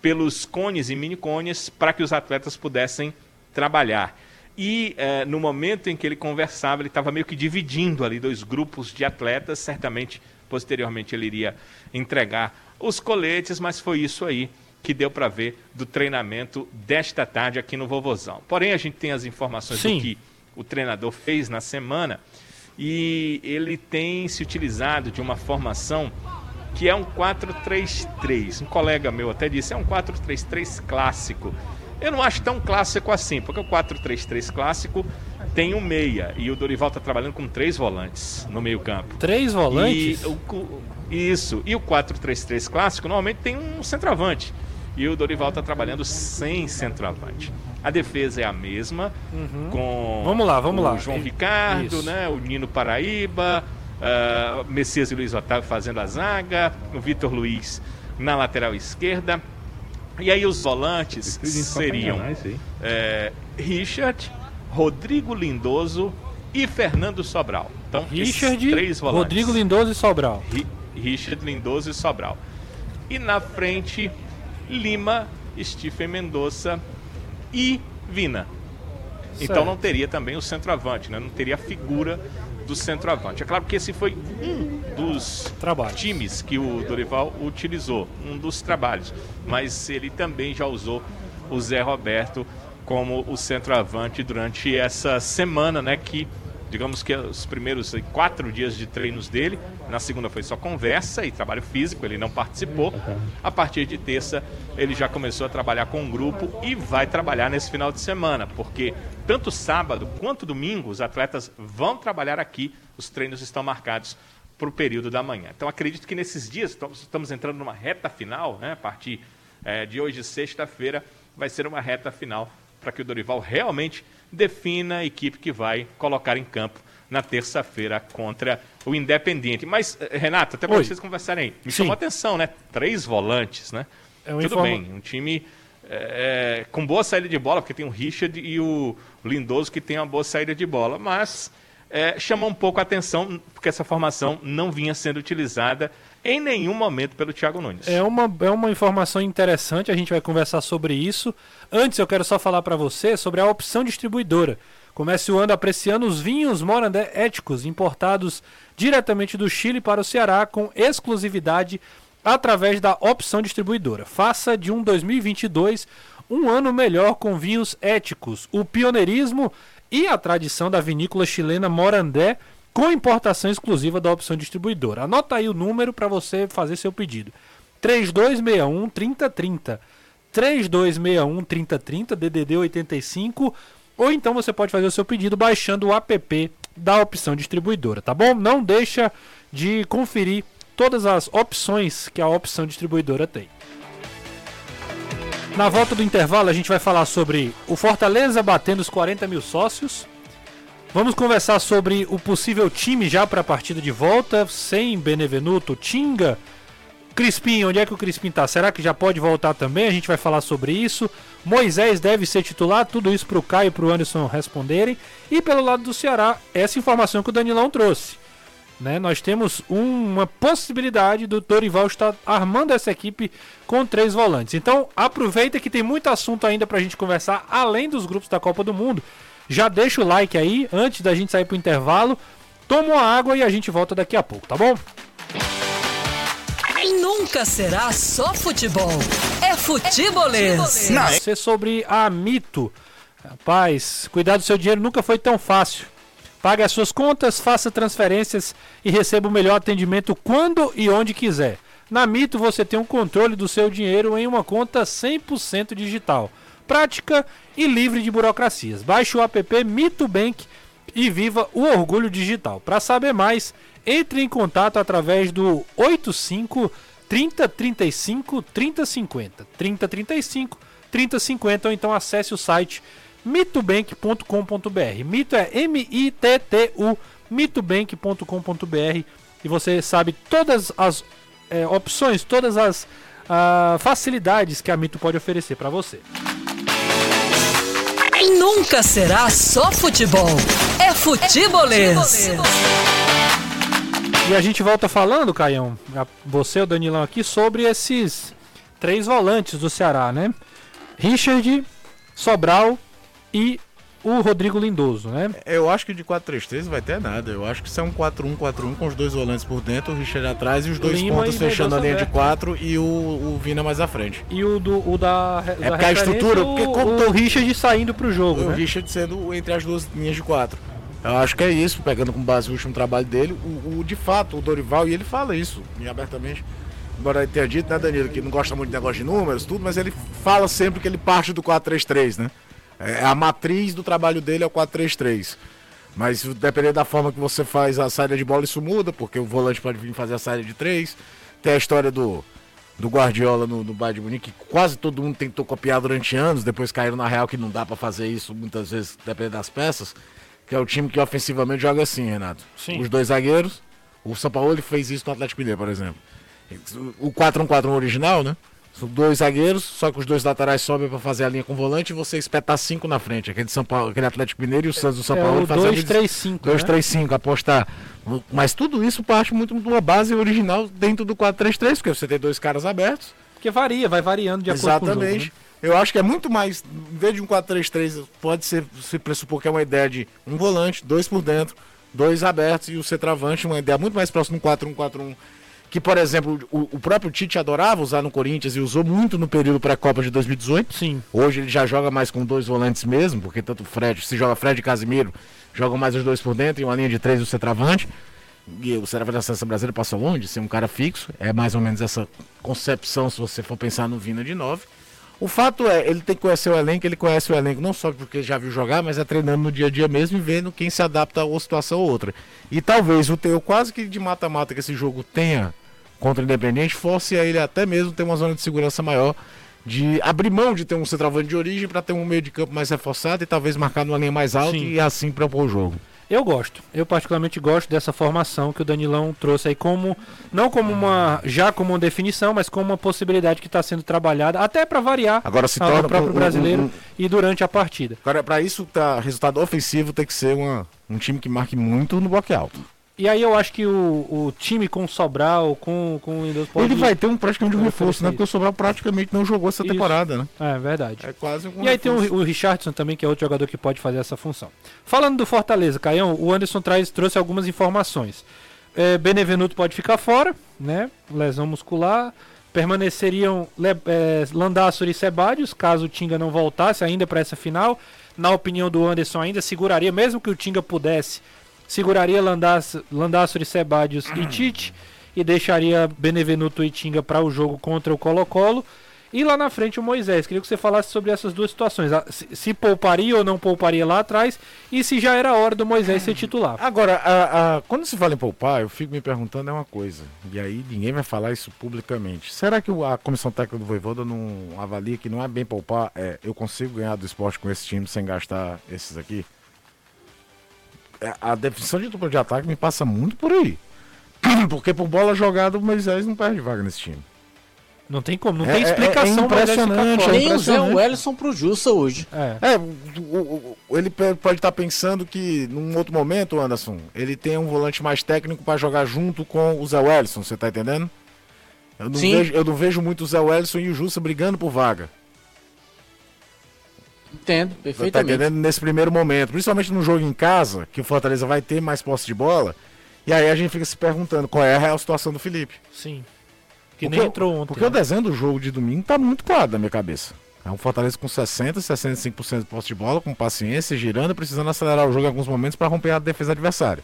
[SPEAKER 5] pelos cones e mini cones para que os atletas pudessem trabalhar. E é, no momento em que ele conversava, ele estava meio que dividindo ali dois grupos de atletas. Certamente, posteriormente, ele iria entregar os coletes, mas foi isso aí que deu para ver do treinamento desta tarde aqui no Vovozão. Porém, a gente tem as informações Sim. do que o treinador fez na semana e ele tem se utilizado de uma formação que é um 4-3-3. Um colega meu até disse, é um 4-3-3 clássico. Eu não acho tão clássico assim, porque o 4-3-3 clássico tem um meia e o Dorival está trabalhando com três volantes no meio campo.
[SPEAKER 2] Três volantes?
[SPEAKER 5] E o, isso. E o 4-3-3 clássico normalmente tem um centroavante. E o Dorival está trabalhando sem centroavante. A defesa é a mesma, uhum. com
[SPEAKER 2] vamos lá, vamos
[SPEAKER 5] o
[SPEAKER 2] lá.
[SPEAKER 5] João Ricardo, né, o Nino Paraíba, uh, Messias e Luiz Otávio fazendo a zaga, o Vitor Luiz na lateral esquerda. E aí os volantes seriam é, Richard, Rodrigo Lindoso e Fernando Sobral.
[SPEAKER 2] Então, Richard, três volantes. Rodrigo Lindoso e Sobral.
[SPEAKER 5] Richard Lindoso e Sobral. E na frente, Lima, Stephen Mendonça e Vina. Então, certo. Então não teria também o centroavante, né? não teria a figura do centroavante. É claro que esse foi um dos trabalhos. times que o Dorival utilizou, um dos trabalhos, mas ele também já usou o Zé Roberto como o centroavante durante essa semana, né, que digamos que os primeiros quatro dias de treinos dele, na segunda foi só conversa e trabalho físico, ele não participou. A partir de terça, ele já começou a trabalhar com um grupo e vai trabalhar nesse final de semana, porque tanto sábado quanto domingo os atletas vão trabalhar aqui, os treinos estão marcados para o período da manhã. Então acredito que nesses dias, estamos entrando numa reta final, né, a partir é, de hoje, sexta-feira, vai ser uma reta final para que o Dorival realmente defina a equipe que vai colocar em campo na terça-feira contra o Independente. Mas, eh, Renato, até para vocês conversarem aí, me Sim. chamou a atenção, né? Três volantes, né? É um Tudo informa... bem, um time é, com boa saída de bola, porque tem o Richard e o Lindoso que tem uma boa saída de bola, mas é, chamou um pouco a atenção porque essa formação não vinha sendo utilizada em nenhum momento pelo Thiago Nunes.
[SPEAKER 2] É uma, é uma informação interessante, a gente vai conversar sobre isso. Antes eu quero só falar para você sobre a opção distribuidora. Comece o ano apreciando os vinhos Morandé éticos importados diretamente do Chile para o Ceará com exclusividade através da opção distribuidora. Faça de um 2022 um ano melhor com vinhos éticos. O pioneirismo e a tradição da vinícola chilena Morandé com importação exclusiva da opção distribuidora. Anota aí o número para você fazer seu pedido. 3261 3030. 3261 3030 DDD 85 ou então você pode fazer o seu pedido baixando o app da opção distribuidora, tá bom? Não deixa de conferir todas as opções que a opção distribuidora tem. Na volta do intervalo a gente vai falar sobre o Fortaleza batendo os 40 mil sócios, Vamos conversar sobre o possível time já para a partida de volta, sem Benevenuto, Tinga, Crispim, onde é que o Crispim tá? Será que já pode voltar também? A gente vai falar sobre isso. Moisés deve ser titular, tudo isso para o Caio e para o Anderson responderem. E pelo lado do Ceará, essa informação que o Danilão trouxe. Né? Nós temos uma possibilidade do Dorival estar armando essa equipe com três volantes. Então aproveita que tem muito assunto ainda para a gente conversar, além dos grupos da Copa do Mundo. Já deixa o like aí antes da gente sair pro intervalo. Toma uma água e a gente volta daqui a pouco, tá bom?
[SPEAKER 6] Nunca será só futebol. É futebolês.
[SPEAKER 2] É Você sobre a Mito. Rapaz, cuidar do seu dinheiro nunca foi tão fácil. Pague as suas contas, faça transferências e receba o melhor atendimento quando e onde quiser. Na Mito você tem um controle do seu dinheiro em uma conta 100% digital prática e livre de burocracias. Baixe o app Mito Bank e viva o orgulho digital. Para saber mais, entre em contato através do 85 3035 3050 3035 3050 ou então acesse o site mitobank.com.br. Mito é M I T T U mitobank.com.br e você sabe todas as é, opções, todas as uh, facilidades que a Mito pode oferecer para você.
[SPEAKER 6] Nunca será só futebol. É futebolês.
[SPEAKER 2] E a gente volta falando, Caião, você e o Danilão aqui, sobre esses três volantes do Ceará, né? Richard, Sobral e o Rodrigo Lindoso, né?
[SPEAKER 7] Eu acho que de 4-3-3 vai ter nada. Eu acho que isso é um 4-1-4-1 com os dois volantes por dentro, o Richard atrás e os dois Lima pontos fechando a linha de 4 e o, o Vina mais à frente.
[SPEAKER 2] E o, do, o da,
[SPEAKER 7] é da a estrutura,
[SPEAKER 2] porque como o, o Richard saindo pro jogo,
[SPEAKER 7] O
[SPEAKER 2] né?
[SPEAKER 7] Richard sendo entre as duas linhas de 4. Eu acho que é isso, pegando como base o último trabalho dele. O, o, de fato, o Dorival, e ele fala isso abertamente. Embora ele tenha dito, né, Danilo, que não gosta muito de negócio de números, tudo, mas ele fala sempre que ele parte do 4-3-3, né? É, a matriz do trabalho dele é o 4-3-3. Mas dependendo da forma que você faz a saída de bola, isso muda, porque o volante pode vir fazer a saída de 3. Tem a história do, do Guardiola no, no Bayern de Munique, que quase todo mundo tentou copiar durante anos, depois caíram na real que não dá para fazer isso muitas vezes, dependendo das peças. Que é o time que ofensivamente joga assim, Renato. Sim. Os dois zagueiros. O São Paulo fez isso no Atlético Mineiro, por exemplo. O 4-1-4-1 original, né? São dois zagueiros, só que os dois laterais sobem para fazer a linha com o volante e você espetar cinco na frente. Aquele, São Paulo, aquele Atlético Mineiro e o Santos do São
[SPEAKER 2] é
[SPEAKER 7] Paulo
[SPEAKER 2] fazendo 2-3-5.
[SPEAKER 7] 2-3-5, né? apostar. Mas tudo isso parte muito de uma base original dentro do 4-3-3, porque você tem dois caras abertos.
[SPEAKER 2] Porque varia, vai variando de acordo Exatamente. com o jogo. Né?
[SPEAKER 7] Eu acho que é muito mais, em vez de um 4-3-3, pode ser, se pressupor que é uma ideia de um volante, dois por dentro, dois abertos e o centroavante, uma ideia muito mais próxima do 4-1-4-1 que, por exemplo, o, o, próprio Tite adorava usar no Corinthians e usou muito no período pré-Copa de 2018.
[SPEAKER 2] Sim.
[SPEAKER 7] Hoje ele já joga mais com dois volantes mesmo, porque tanto o Fred, se joga Fred e Casimiro, jogam mais os dois por dentro e uma linha de três o centroavante. E o centroavante da Seleção Brasileira passou longe de ser um cara fixo. É mais ou menos essa concepção se você for pensar no Vina de 9. O fato é, ele tem que conhecer o elenco, ele conhece o elenco não só porque já viu jogar, mas é treinando no dia a dia mesmo e vendo quem se adapta a uma situação ou outra. E talvez o teu quase que de mata-mata que esse jogo tenha contra o Independente fosse a ele até mesmo ter uma zona de segurança maior, de abrir mão de ter um centroavante de origem para ter um meio de campo mais reforçado e talvez marcar numa linha mais alta Sim. e assim propor o jogo.
[SPEAKER 2] Eu gosto. Eu particularmente gosto dessa formação que o Danilão trouxe aí como não como uma já como uma definição, mas como uma possibilidade que está sendo trabalhada até para variar
[SPEAKER 7] agora se torna,
[SPEAKER 2] o próprio brasileiro um, um, e durante a partida.
[SPEAKER 7] Agora para isso tá resultado ofensivo tem que ser uma, um time que marque muito no bloco alto.
[SPEAKER 2] E aí eu acho que o, o time com o Sobral, com, com o Windows
[SPEAKER 7] pode... Ele vai ter um praticamente um reforço, né? Porque o Sobral praticamente não jogou essa
[SPEAKER 2] Isso.
[SPEAKER 7] temporada, né?
[SPEAKER 2] É verdade.
[SPEAKER 7] É quase um
[SPEAKER 2] E aí tem o, o Richardson também, que é outro jogador que pode fazer essa função. Falando do Fortaleza, Caião, o Anderson traz, trouxe algumas informações. É, Benevenuto pode ficar fora, né? Lesão muscular. Permaneceriam Le, é, Landassor e Sebadios, caso o Tinga não voltasse ainda para essa final. Na opinião do Anderson, ainda seguraria, mesmo que o Tinga pudesse, seguraria Landassor e Sebadios e Tite e deixaria Benevenuto e Tinga para o jogo contra o Colo-Colo. E lá na frente o Moisés. Queria que você falasse sobre essas duas situações. Ah, Se, pouparia ou não pouparia lá atrás e se já era hora do Moisés ser titular.
[SPEAKER 7] Agora, a- a- quando se fala em poupar, eu fico me perguntando é uma coisa. E aí ninguém vai falar isso publicamente. Será que a comissão técnica do Voivoda não avalia que não é bem poupar? É, eu consigo ganhar do esporte com esse time sem gastar esses aqui? É, a definição de dupla de ataque me passa muito por aí. Porque por bola jogada o Moisés não perde vaga nesse time.
[SPEAKER 2] Não tem como, não
[SPEAKER 7] É-
[SPEAKER 2] tem
[SPEAKER 7] é- é
[SPEAKER 2] explicação. ficar
[SPEAKER 7] impressionante, é
[SPEAKER 3] Nem o Zé. Wellison pro Jussa hoje.
[SPEAKER 2] É.
[SPEAKER 7] É, o- o- ele pode estar pensando que num outro momento, Anderson, ele tem um volante mais técnico para jogar junto com o Zé Wellison, você tá entendendo? Eu não,
[SPEAKER 3] Sim.
[SPEAKER 7] vejo, eu não vejo muito o Zé Wellison e o Jussa brigando por vaga.
[SPEAKER 3] Entendo,
[SPEAKER 7] Você tá
[SPEAKER 3] perfeitamente.
[SPEAKER 7] entendendo? Nesse primeiro momento, principalmente no jogo em casa, que o Fortaleza vai ter mais posse de bola, e aí a gente fica se perguntando qual é a real situação do Felipe.
[SPEAKER 2] Sim. Que
[SPEAKER 7] Porque-
[SPEAKER 2] nem entrou ontem.
[SPEAKER 7] Porque o
[SPEAKER 2] né?
[SPEAKER 7] desenho do jogo de domingo tá muito claro na minha cabeça. É um Fortaleza com 60, 65% de posse de bola, com paciência, girando, precisando acelerar o jogo em alguns momentos para romper a defesa adversária.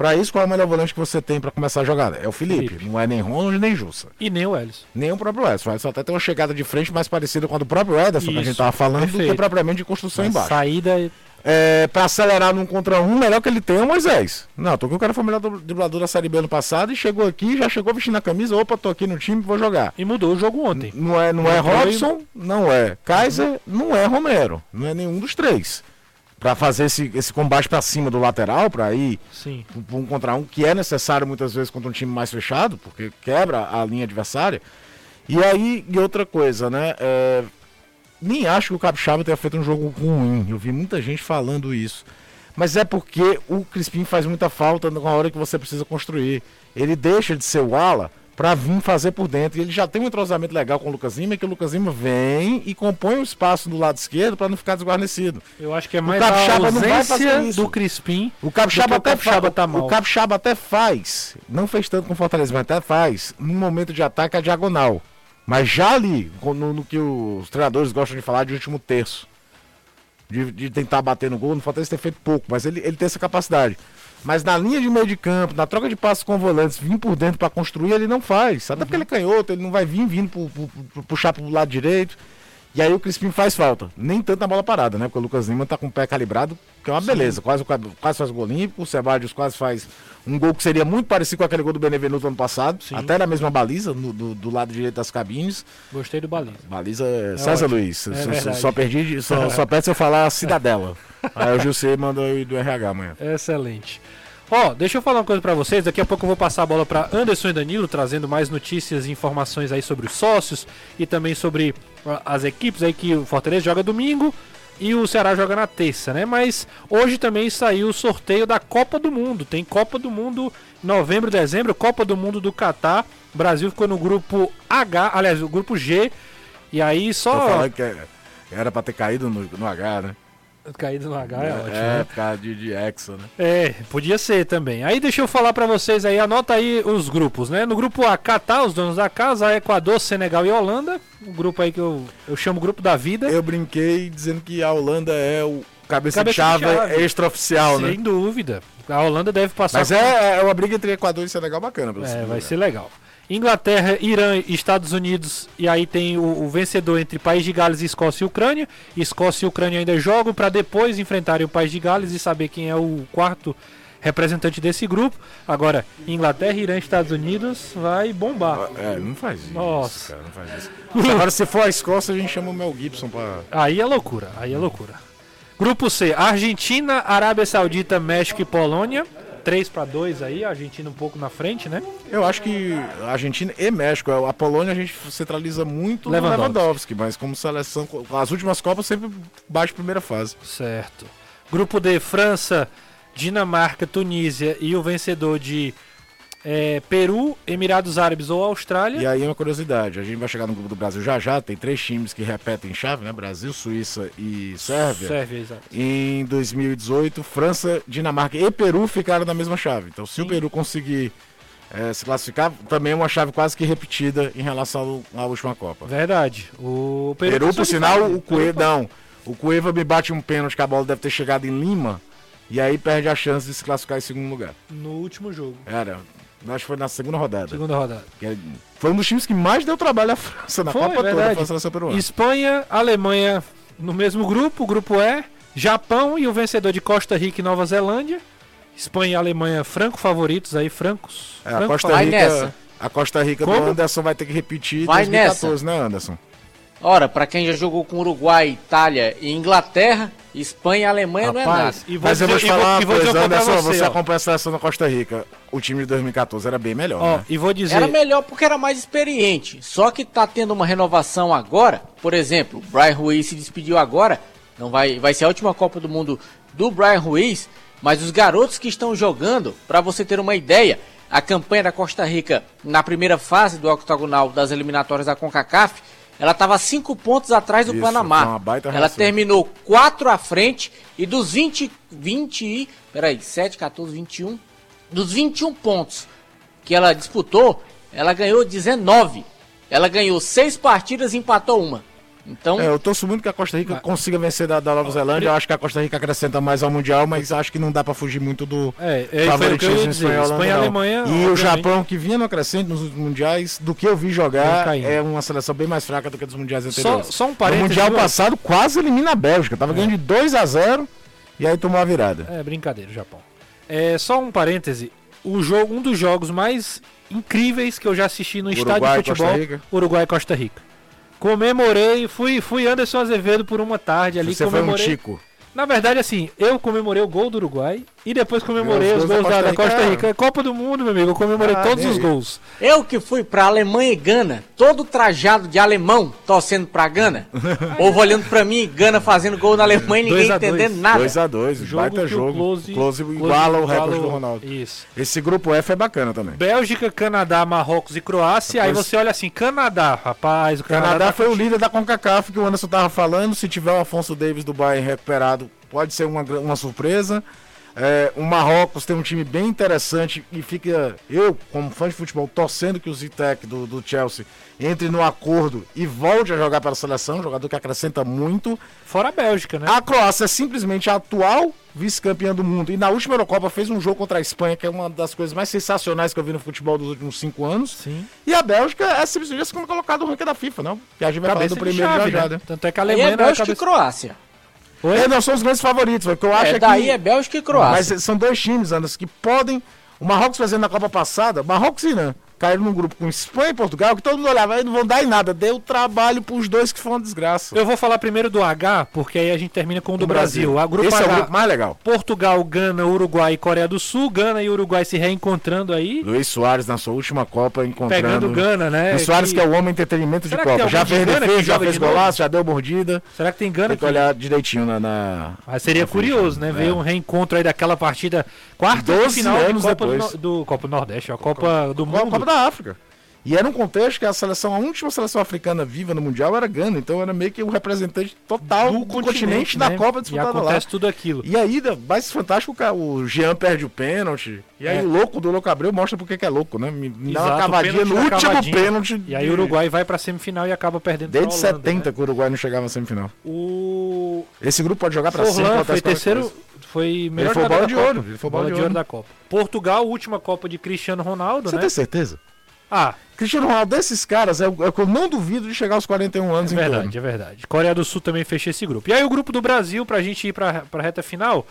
[SPEAKER 7] Para isso, qual é o melhor volante que você tem para começar a jogada? É o Felipe.
[SPEAKER 2] Felipe.
[SPEAKER 7] Não é nem Ronald nem Jussa.
[SPEAKER 2] E nem o Ellison.
[SPEAKER 7] Nem o próprio Ederson. O até tem uma chegada de frente mais parecida com a do próprio Ederson, que a
[SPEAKER 2] Isso,
[SPEAKER 7] gente tava falando, do que
[SPEAKER 2] perfeito.
[SPEAKER 7] propriamente de construção
[SPEAKER 2] A
[SPEAKER 7] embaixo.
[SPEAKER 2] saída.
[SPEAKER 7] É, para acelerar num contra um, melhor que ele tem é o Moisés. Não, tô que o cara foi o melhor driblador da Série B ano passado e chegou aqui, já chegou vestindo a camisa, opa, tô aqui no time, vou jogar.
[SPEAKER 2] E mudou o jogo ontem.
[SPEAKER 7] Não é, não é
[SPEAKER 2] Não foi-
[SPEAKER 7] Robson, não é Kaiser, não é Romero. Não é nenhum dos três. Pra fazer esse, esse combate pra cima do lateral, pra ir
[SPEAKER 2] Sim.
[SPEAKER 7] um um contra um, que é necessário muitas vezes contra um time mais fechado, porque quebra a linha adversária. E aí, e outra coisa, né? é, nem acho que o Capixaba tenha feito um jogo ruim. Eu vi muita gente falando isso. Mas é porque o Crispim faz muita falta na hora que você precisa construir. Ele deixa de ser o ala para vir fazer por dentro. E ele já tem um entrosamento legal com o Lucas Lima, que o Lucas Lima vem e compõe o espaço do lado esquerdo para não ficar desguarnecido.
[SPEAKER 2] Eu acho que é mais a
[SPEAKER 7] Capixaba não vai fazer
[SPEAKER 2] ausência
[SPEAKER 7] isso.
[SPEAKER 2] do Crispim.
[SPEAKER 7] O Capixaba,
[SPEAKER 2] Do que o
[SPEAKER 7] até
[SPEAKER 2] Capixaba tá mal.
[SPEAKER 7] O Capixaba até faz. Não fez tanto com o Fortaleza, mas até faz. No momento de ataque, a diagonal. Mas já ali, no, no que os treinadores gostam de falar de último terço. De, de tentar bater no gol, no Fortaleza ter feito pouco, mas ele, ele tem essa capacidade. Mas na linha de meio de campo, na troca de passos com volantes, vir por dentro para construir, ele não faz. Até porque ele é canhoto, ele não vai vir vindo pu- pu- pu- puxar pro lado direito. E aí o Crispim faz falta. Nem tanto na bola parada, né? Porque o Lucas Lima tá com o pé calibrado, que é uma beleza. Quase, quase faz gol limpo. O Sebadios quase faz um gol que seria muito parecido com aquele gol do Benevenuto ano passado.
[SPEAKER 2] Sim.
[SPEAKER 7] Até na mesma baliza, no- do, do lado direito das cabines.
[SPEAKER 2] Gostei do baliza.
[SPEAKER 7] Baliza é César
[SPEAKER 2] ótimo.
[SPEAKER 7] Luiz.
[SPEAKER 2] É
[SPEAKER 7] só, só, perdi, só, só peço eu falar Cidadela. aí o Gilcê mandou do RH amanhã.
[SPEAKER 2] Excelente. Ó, deixa eu falar uma coisa pra vocês. Daqui a pouco eu vou passar a bola pra Anderson e Danilo, trazendo mais notícias e informações aí sobre os sócios e também sobre ah, as equipes aí que o Fortaleza joga domingo e o Ceará joga na terça, né? Mas hoje também saiu o sorteio da Copa do Mundo. Tem Copa do Mundo em novembro, dezembro, Copa do Mundo do Catar. O Brasil ficou no grupo H, aliás, o grupo G. E aí só
[SPEAKER 7] era pra ter caído no, no H, né?
[SPEAKER 2] Caído no H é, ótimo.
[SPEAKER 7] É,
[SPEAKER 2] né?
[SPEAKER 7] por causa de, de Hexa, né?
[SPEAKER 2] É, podia ser também. Aí deixa eu falar pra vocês aí, anota aí os grupos, né? No grupo A, Catar, os donos da casa, Equador, Senegal e Holanda. O grupo aí que eu, eu chamo grupo da vida.
[SPEAKER 7] Eu brinquei dizendo que a Holanda é o cabeça,
[SPEAKER 2] Cabeça
[SPEAKER 7] de chave,
[SPEAKER 2] de chave.
[SPEAKER 7] extraoficial, né?
[SPEAKER 2] Sem dúvida. A Holanda deve passar.
[SPEAKER 7] Mas é, é uma briga entre Equador e Senegal bacana. pelo
[SPEAKER 2] É, vai
[SPEAKER 7] lugar.
[SPEAKER 2] ser legal. Inglaterra, Irã Estados Unidos. E aí tem o, o vencedor entre País de Gales, Escócia e Ucrânia. Escócia e Ucrânia ainda jogam para depois enfrentarem o País de Gales e saber quem é o quarto representante desse grupo. Agora, Inglaterra, Irã e Estados Unidos vai bombar.
[SPEAKER 7] É, não faz isso.
[SPEAKER 2] Nossa.
[SPEAKER 7] Cara, não faz isso. Agora, se for a Escócia, a gente chama o Mel Gibson pra.
[SPEAKER 2] Aí é loucura, aí é loucura. Grupo C, Argentina, Arábia Saudita, México e Polônia. 3 para 2 aí, a Argentina um pouco na frente, né?
[SPEAKER 7] Eu acho que a Argentina e México, a Polônia a gente centraliza muito
[SPEAKER 2] Lewandowski.
[SPEAKER 7] no Lewandowski, mas como seleção, as últimas Copas sempre baixa primeira fase.
[SPEAKER 2] Certo. Grupo D, França, Dinamarca, Tunísia e o vencedor de é, Peru, Emirados Árabes ou Austrália.
[SPEAKER 7] E aí uma curiosidade, a gente vai chegar no grupo do Brasil já já, tem três times que repetem chave, né? Brasil, Suíça e Sérvia.
[SPEAKER 2] Sérvia, exato.
[SPEAKER 7] Em 2018, França, Dinamarca e Peru ficaram na mesma chave. Então, se Sim. o Peru conseguir é, se classificar, também é uma chave quase que repetida em relação à última Copa.
[SPEAKER 2] Verdade. O
[SPEAKER 7] Peru, Peru por sinal, o Cueva, não, o Cueva me bate um pênalti que a bola deve ter chegado em Lima. E aí perde a chance de se classificar em segundo lugar.
[SPEAKER 2] No último jogo.
[SPEAKER 7] Era, Acho que foi na segunda rodada.
[SPEAKER 2] Segunda rodada.
[SPEAKER 7] É, foi um dos times que mais deu trabalho à França na foi, Copa verdade. toda, a seleção peruana.
[SPEAKER 2] Espanha, Alemanha no mesmo grupo, o grupo E, Japão e o vencedor de Costa Rica e Nova Zelândia. Espanha e Alemanha franco favoritos aí, francos.
[SPEAKER 7] É, a Costa Rica, a Costa Rica do Anderson vai ter que repetir
[SPEAKER 3] vai 2014,
[SPEAKER 7] nessa. né, Anderson?
[SPEAKER 3] Ora, para quem já jogou com Uruguai, Itália e Inglaterra, Espanha e Alemanha Rapaz, não é nada.
[SPEAKER 7] E Mas eu vou te falar uma coisa, Anderson, você, você acompanha a seleção da Costa Rica. O time de 2014 era bem melhor, ó, né?
[SPEAKER 2] E vou dizer...
[SPEAKER 3] Era melhor porque era mais experiente. Só que tá tendo uma renovação agora. Por exemplo, o Brian Ruiz se despediu agora. Não vai, vai ser a última Copa do Mundo do Brian Ruiz. Mas os garotos que estão jogando, para você ter uma ideia, a campanha da Costa Rica na primeira fase do octagonal das eliminatórias da CONCACAF ela estava cinco pontos atrás do Isso, Panamá. Ela terminou quatro à frente e dos 20, 20 peraí, 7, 14, 21, dos 21 pontos que ela disputou, ela ganhou 19. Ela ganhou seis partidas e empatou uma. Então,
[SPEAKER 7] é, eu torço muito que a Costa Rica consiga vencer da, da Nova Zelândia. Eu acho que a Costa Rica acrescenta mais ao Mundial, mas acho que não dá para fugir muito do
[SPEAKER 2] é, é, favoritismo espanhol. Espanha, Alemanha,
[SPEAKER 7] e o Japão, que vinha no crescente nos últimos mundiais, do que eu vi jogar, é uma seleção bem mais fraca do que dos mundiais anteriores.
[SPEAKER 2] Só, só um parênteses.
[SPEAKER 7] No Mundial passado, quase elimina a Bélgica. Tava é. ganhando de 2 a 0 e aí tomou a virada.
[SPEAKER 2] É brincadeira, o Japão. É, só um parêntese. O jogo, um dos jogos mais incríveis que eu já assisti no Uruguai, estádio de futebol, Uruguai e Costa Rica. Comemorei, fui, fui Anderson Azevedo por uma tarde ali.
[SPEAKER 7] Você
[SPEAKER 2] comemorei.
[SPEAKER 7] foi um Chico.
[SPEAKER 2] Na verdade, assim, eu comemorei o gol do Uruguai e depois comemorei os, gols da, da, Costa Rica. É Copa do Mundo, meu amigo. Eu comemorei ah, todos os gols.
[SPEAKER 3] Eu que fui pra Alemanha e Gana, todo trajado de alemão, torcendo pra Gana. Povo olhando pra mim, Gana fazendo gol na Alemanha e ninguém entendendo nada.
[SPEAKER 7] 2x2, baita jogo. Close, close, close iguala o recorde do Ronaldo.
[SPEAKER 2] Isso.
[SPEAKER 7] Esse grupo F é bacana também.
[SPEAKER 2] Bélgica, Canadá, Marrocos e Croácia. Depois... Aí você olha assim, Canadá, rapaz.
[SPEAKER 7] O Canadá, Canadá tá foi o líder da CONCACAF que o Anderson tava falando. Se tiver o Afonso Davis do Bayern recuperado, pode ser uma, uma surpresa. É, o Marrocos tem um time bem interessante e fica, eu, como fã de futebol, torcendo que o Zitec do, do Chelsea entre no acordo e volte a jogar pela seleção, jogador que acrescenta muito.
[SPEAKER 2] Fora a Bélgica, né?
[SPEAKER 7] A Croácia é simplesmente a atual vice-campeã do mundo e na última Eurocopa fez um jogo contra a Espanha, que é uma das coisas mais sensacionais que eu vi no futebol dos últimos cinco anos.
[SPEAKER 2] Sim.
[SPEAKER 7] E a Bélgica é simplesmente a segunda colocada do ranking da FIFA, não? Que a gente vai cabeça falar do primeiro chave, já,
[SPEAKER 2] né? Tanto é que a Alemanha
[SPEAKER 3] é Bélgica cabeça... e Croácia.
[SPEAKER 7] Oi? É, não são os grandes favoritos, porque eu acho é,
[SPEAKER 3] daí
[SPEAKER 7] que...
[SPEAKER 3] é Bélgica e Croácia.
[SPEAKER 7] Mas são dois times, Anderson, que podem... O Marrocos fazendo na Copa passada, Marrocos e Irã, caíram num grupo com Espanha e Portugal, que todo mundo olhava, aí não vão dar em nada. Deu trabalho pros dois que foi uma desgraça.
[SPEAKER 2] Eu vou falar primeiro do H, porque aí a gente termina com o do, Brasil. Brasil. A grupo
[SPEAKER 7] Esse
[SPEAKER 2] H,
[SPEAKER 7] é o grupo mais legal.
[SPEAKER 2] Portugal, Gana, Uruguai e Coreia do Sul. Gana e Uruguai se reencontrando aí.
[SPEAKER 7] Luiz Soares na sua última Copa encontrando.
[SPEAKER 2] Pegando Gana, né?
[SPEAKER 7] Luiz Soares que... que é o homem entretenimento de Copa. Já fez defesa, já fez golaço, já deu mordida.
[SPEAKER 2] Será que tem Gana?
[SPEAKER 7] Tem que olhar direitinho na. na...
[SPEAKER 2] Mas seria
[SPEAKER 7] na
[SPEAKER 2] curioso, né? É. Ver um reencontro aí daquela partida quarta final
[SPEAKER 7] anos
[SPEAKER 2] de Copa do, do Copa do Nordeste, a Copa do Mundo.
[SPEAKER 7] Copa da África. E era um contexto que a seleção, a última seleção africana viva no Mundial era Gana, então era meio que o representante total do, do continente, continente né? da Copa disputada
[SPEAKER 2] e acontece lá. tudo aquilo.
[SPEAKER 7] E aí, mais fantástico, o Jean perde o pênalti. E aí é. o louco do Louco Abreu mostra porque que é louco, né? Me, me dá uma cavadinha no último cavadinha. pênalti.
[SPEAKER 2] E aí o Uruguai vai pra semifinal e acaba perdendo
[SPEAKER 7] Desde Holanda, 70 né? que o Uruguai não chegava na semifinal.
[SPEAKER 2] O...
[SPEAKER 7] Esse grupo pode jogar pra
[SPEAKER 2] cima. foi terceiro... Foi melhor
[SPEAKER 7] ele foi bola de ouro. Ele foi bola, bola de, ouro
[SPEAKER 2] da Copa. Portugal, última Copa de Cristiano Ronaldo,
[SPEAKER 7] Você
[SPEAKER 2] né?
[SPEAKER 7] tem certeza?
[SPEAKER 2] Ah,
[SPEAKER 7] Cristiano Ronaldo, desses caras, é o, é que eu não duvido de chegar aos 41 anos
[SPEAKER 2] é verdade, torno. É verdade, Coreia do Sul também fecha esse grupo. E aí o grupo do Brasil, pra gente ir pra, pra reta final.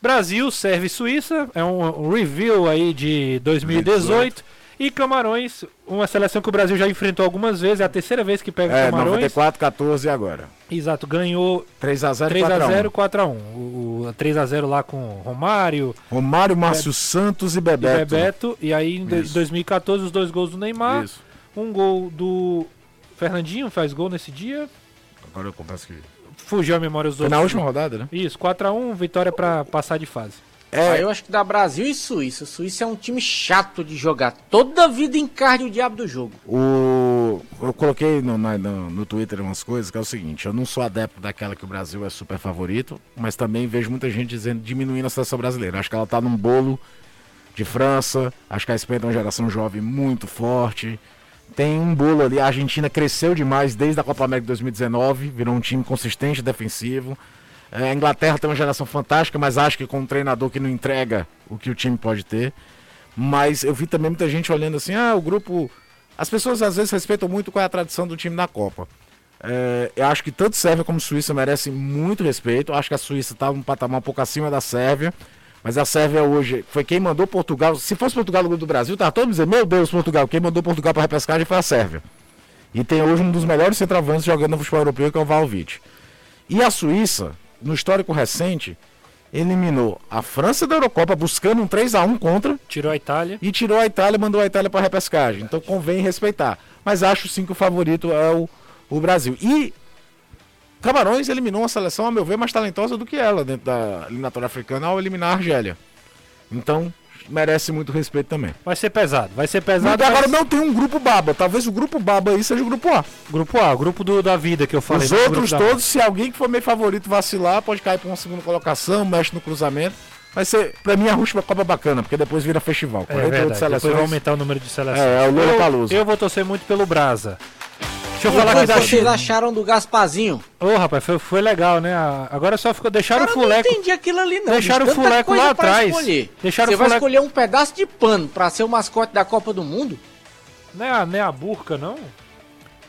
[SPEAKER 2] Brasil serve Suíça, é um, um review aí de 2018. 2018. E Camarões, uma seleção que o Brasil já enfrentou algumas vezes, é a terceira vez que pega é, Camarões.
[SPEAKER 7] 94, 14 agora.
[SPEAKER 2] Exato, ganhou
[SPEAKER 7] 3x0
[SPEAKER 2] 3x0 4x1. O, 3x0 lá com Romário.
[SPEAKER 7] Romário, Márcio Santos e Bebeto.
[SPEAKER 2] E Bebeto. E aí em Isso. 2014 os dois gols do Neymar. Isso. Um gol do Fernandinho, faz gol nesse dia.
[SPEAKER 7] Agora eu confesso que.
[SPEAKER 2] Fugiu a memória os
[SPEAKER 7] outros. Foi na última rodada, né?
[SPEAKER 2] Isso, 4x1, vitória para passar de fase.
[SPEAKER 3] É. Aí eu acho que dá Brasil e Suíça. Suíça é um time chato de jogar. Toda vida encarne o diabo do jogo.
[SPEAKER 7] O... Eu coloquei no, no, no, Twitter umas coisas que é o seguinte: eu não sou adepto daquela que o Brasil é super favorito, mas também vejo muita gente dizendo diminuindo a seleção brasileira. Acho que ela tá num bolo de França. Acho que a Espanha tem uma geração jovem muito forte. Tem um bolo ali. A Argentina cresceu demais desde a Copa América de 2019, virou um time consistente defensivo. É, a Inglaterra tem uma geração fantástica, mas acho que com um treinador que não entrega o que o time pode ter. Mas eu vi também muita gente olhando assim, ah, o grupo. As pessoas às vezes respeitam muito qual é a tradição do time na Copa. É, eu acho que tanto Sérvia como Suíça merecem muito respeito. Acho que a Suíça está um patamar um pouco acima da Sérvia. Mas a Sérvia hoje foi quem mandou Portugal. Se fosse Portugal no grupo do Brasil, tá todo mundo dizendo, meu Deus, Portugal. Quem mandou Portugal para repescagem foi a Sérvia. E tem hoje um dos melhores centroavantes jogando no futebol europeu, que é o Valvich. E a Suíça, no histórico recente, eliminou a França da Eurocopa buscando um 3 a 1 contra.
[SPEAKER 2] Tirou a Itália.
[SPEAKER 7] E tirou a Itália, mandou a Itália para repescagem. Então convém respeitar. Mas acho sim que o favorito é o, o Brasil. E Camarões eliminou uma seleção, a meu ver, mais talentosa do que ela dentro da eliminatória africana ao eliminar a Argélia. Então, merece muito respeito também.
[SPEAKER 2] Vai ser pesado, vai ser pesado.
[SPEAKER 7] Mas agora não tem um grupo baba. Talvez o grupo baba aí seja o grupo A.
[SPEAKER 2] Grupo A, grupo do, da vida que eu falei.
[SPEAKER 7] Os outros todos, se alguém que for meio favorito vacilar, pode cair para uma segunda colocação, mexe no cruzamento. Vai ser, pra mim, a última Copa bacana, porque depois vira festival.
[SPEAKER 2] É verdade, seleções. Depois vai aumentar o número de seleções.
[SPEAKER 7] É, é o
[SPEAKER 2] Lula eu, eu vou torcer muito pelo Brasa.
[SPEAKER 3] Deixa eu falar que da vocês acharam do Gaspazinho?
[SPEAKER 2] Ô, oh, rapaz, foi, foi legal, né? Agora só ficou. Deixaram Cara, o fuleco.
[SPEAKER 3] Eu não entendi aquilo ali, não.
[SPEAKER 2] Deixaram o fuleco lá atrás.
[SPEAKER 3] Deixaram Você vai escolher um pedaço de pano pra ser o mascote da Copa do Mundo?
[SPEAKER 2] Não é a, não é a burca, não?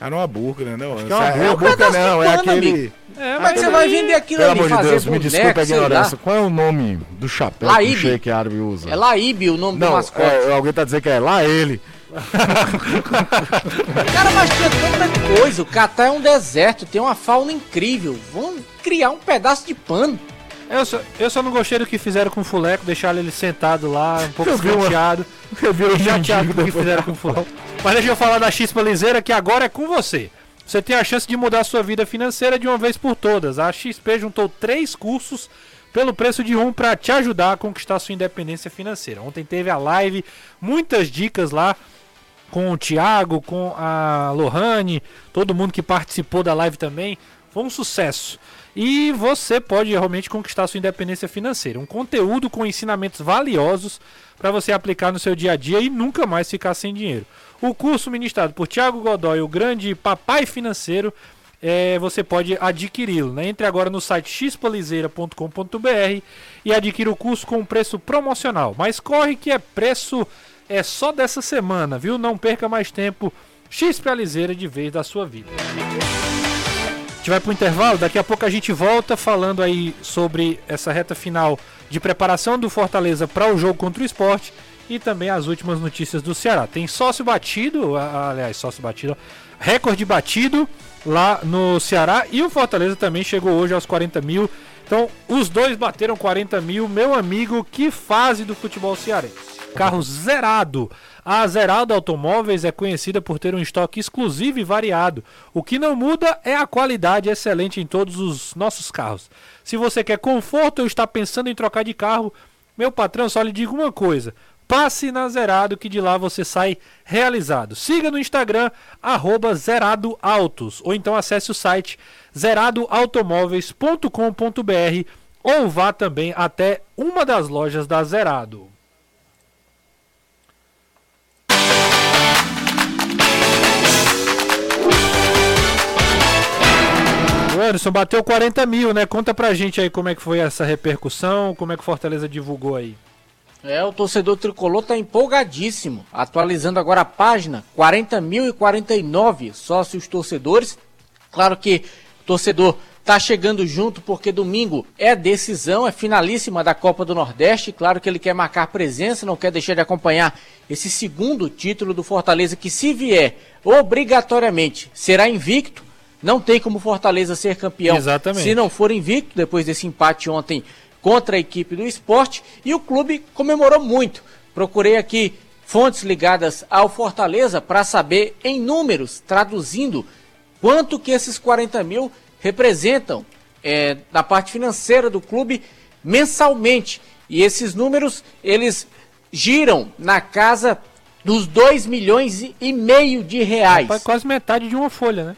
[SPEAKER 7] Ah, não é a burca, né? Não,
[SPEAKER 2] é, uma é, burca, não, é aquele.
[SPEAKER 3] É, mas aquele... você vai vender aquilo
[SPEAKER 7] Pelo ali, amor de Deus, boneco, me desculpa a ignorância. Qual é o nome do chapéu Laíbe. que o Sheik árabe usa?
[SPEAKER 3] É Laíbe o nome não, do mascote.
[SPEAKER 7] É, alguém tá dizendo que é lá ele.
[SPEAKER 3] Cara, mas tinha tanta coisa. O Catar é um deserto, tem uma fauna incrível. Vamos criar um pedaço de pano.
[SPEAKER 2] Eu só, eu só não gostei do que fizeram com o Fuleco, deixaram ele sentado lá, um pouco chateado. Eu vi o chateado com o que fizeram com o Fuleco. Mas deixa eu falar da Xispa Liseira, que agora é com você. Você tem a chance de mudar a sua vida financeira de uma vez por todas. A XP juntou três cursos pelo preço de um para te ajudar a conquistar sua independência financeira. Ontem teve a live, muitas dicas lá com o Thiago, com a Lohane, todo mundo que participou da live também. Foi um sucesso. E você pode realmente conquistar sua independência financeira. Um conteúdo com ensinamentos valiosos para você aplicar no seu dia a dia e nunca mais ficar sem dinheiro. O curso ministrado por Thiago Godoy, o grande papai financeiro, é, você pode adquiri-lo. Né? Entre agora no site xpolizeira.com.br e adquira o curso com preço promocional. Mas corre que é preço é só dessa semana, viu? Não perca mais tempo. X pra liseira de vez da sua vida. A gente vai pro intervalo, daqui a pouco a gente volta falando aí sobre essa reta final de preparação do Fortaleza para o jogo contra o esporte e também as últimas notícias do Ceará. Tem sócio batido, aliás, sócio batido, recorde batido lá no Ceará e o Fortaleza também chegou hoje aos 40 mil. Então, os dois bateram 40 mil. Meu amigo, que fase do futebol cearense. Carro zerado. A Zerado Automóveis é conhecida por ter um estoque exclusivo e variado. O que não muda é a qualidade excelente em todos os nossos carros. Se você quer conforto ou está pensando em trocar de carro, meu patrão só lhe digo uma coisa: passe na Zerado que de lá você sai realizado. Siga no Instagram arroba Zerado Autos ou então acesse o site zeradoautomóveis.com.br ou vá também até uma das lojas da Zerado. Anderson, bateu 40 mil, né? Conta pra gente aí como é que foi essa repercussão, como é que o Fortaleza divulgou aí.
[SPEAKER 3] É, o torcedor tricolor tá empolgadíssimo. Atualizando agora a página, 40.049 sócios torcedores. Claro que o torcedor tá chegando junto porque domingo é decisão, é finalíssima da Copa do Nordeste. Claro que ele quer marcar presença, não quer deixar de acompanhar esse segundo título do Fortaleza que se vier obrigatoriamente será invicto não tem como Fortaleza ser campeão
[SPEAKER 2] Exatamente.
[SPEAKER 3] se não for invicto, depois desse empate ontem contra a equipe do esporte. E o clube comemorou muito. Procurei aqui fontes ligadas ao Fortaleza para saber em números, traduzindo, quanto que esses 40 mil representam é, na parte financeira do clube mensalmente. E esses números, eles giram na casa dos 2 milhões e meio de reais.
[SPEAKER 2] Rapaz, quase metade de uma folha, né?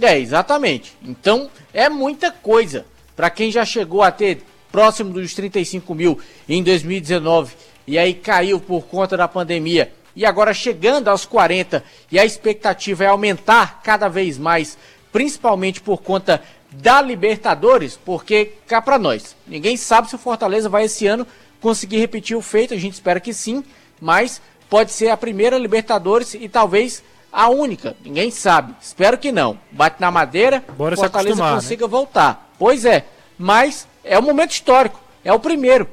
[SPEAKER 3] É, exatamente. Então, é muita coisa. Para quem já chegou a ter próximo dos 35 mil em 2019 e aí caiu por conta da pandemia e agora chegando aos 40 e a expectativa é aumentar cada vez mais, principalmente por conta da Libertadores, porque cá para nós, ninguém sabe se o Fortaleza vai esse ano conseguir repetir o feito, a gente espera que sim, mas pode ser a primeira Libertadores e talvez a única, ninguém sabe. Espero que não. Bate na madeira,
[SPEAKER 2] Bora
[SPEAKER 3] Fortaleza
[SPEAKER 2] né?
[SPEAKER 3] consiga né? voltar. Pois é, mas é um momento histórico, é o primeiro.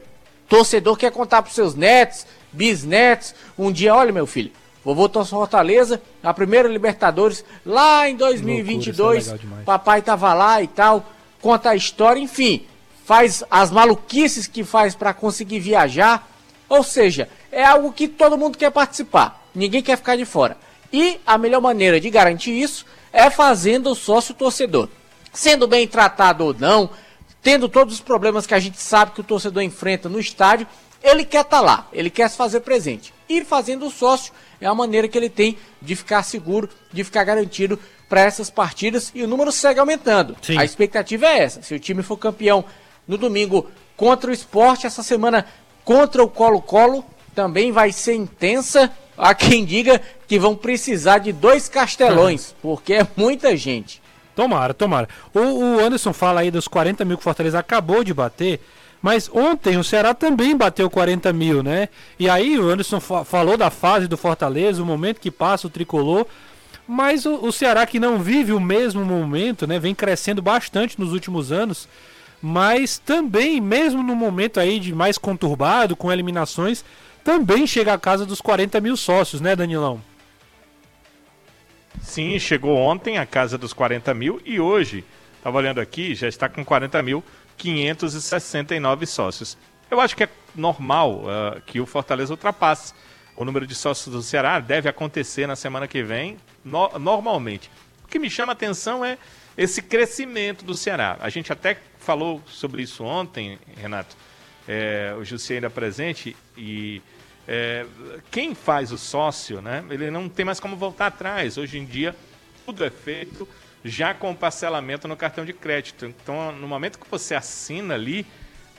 [SPEAKER 3] Torcedor quer contar para seus netos, bisnetos, um dia, olha meu filho, vovô torce Fortaleza, a primeira Libertadores, lá em 2022, Loucura, é papai tava lá e tal, conta a história, enfim, faz as maluquices que faz para conseguir viajar, ou seja, é algo que todo mundo quer participar, ninguém quer ficar de fora. E a melhor maneira de garantir isso é fazendo o sócio torcedor. Sendo bem tratado ou não, tendo todos os problemas que a gente sabe que o torcedor enfrenta no estádio, ele quer estar tá lá, ele quer se fazer presente. Ir fazendo o sócio é a maneira que ele tem de ficar seguro, de ficar garantido para essas partidas e o número segue aumentando. Sim. A expectativa é essa. Se o time for campeão no domingo contra o esporte, essa semana contra o Colo-Colo também vai ser intensa Há quem diga que vão precisar de dois castelões, uhum. porque é muita gente.
[SPEAKER 2] Tomara, tomara. O, o, Anderson fala aí dos 40 mil que o Fortaleza acabou de bater, mas ontem o Ceará também bateu 40 mil, né? E aí o Anderson fa falou da fase do Fortaleza, o momento que passa o tricolor. Mas o, o, Ceará que não vive o mesmo momento, né? Vem crescendo bastante nos últimos anos. Mas também, mesmo no momento aí de mais conturbado, com eliminações, também chega à casa dos 40 mil sócios, né, Danilão?
[SPEAKER 5] Sim, chegou ontem a casa dos 40 mil e hoje, estava olhando aqui, já está com 40 mil 569 sócios. Eu acho que é normal uh, que o Fortaleza ultrapasse o número de sócios do Ceará. Deve acontecer na semana que vem, no, normalmente. O que me chama a atenção é esse crescimento do Ceará. A gente até falou sobre isso ontem, Renato. É, o Jussi ainda presente e é, quem faz o sócio, né, ele não tem mais como voltar atrás. Hoje em dia, tudo é feito já com parcelamento no cartão de crédito. Então, no momento que você assina ali,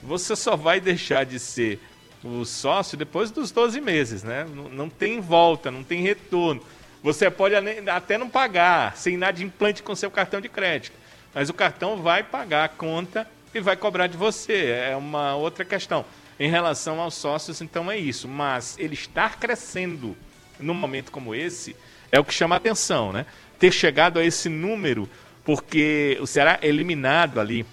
[SPEAKER 5] você só vai deixar de ser o sócio depois dos 12 meses, né? Não, tem volta, não tem retorno. Você pode até não pagar, sem inadimplante com seu cartão de crédito. Mas o cartão vai pagar a conta e vai cobrar de você. É uma outra questão. Em relação aos sócios, então é isso. Mas ele estar crescendo num momento como esse é o que chama a atenção, né? Ter chegado a esse número, porque o Ceará eliminado ali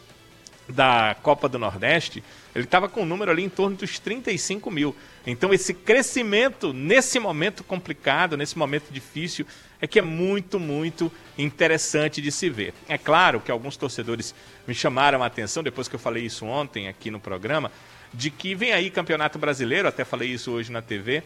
[SPEAKER 5] da Copa do Nordeste, ele estava com um número ali em torno dos 35 mil. Então, esse crescimento nesse momento complicado, nesse momento difícil, é que é muito, muito interessante de se ver. É claro que alguns torcedores me chamaram a atenção, depois que eu falei isso ontem aqui no programa, de que vem aí Campeonato Brasileiro, até falei isso hoje na TV,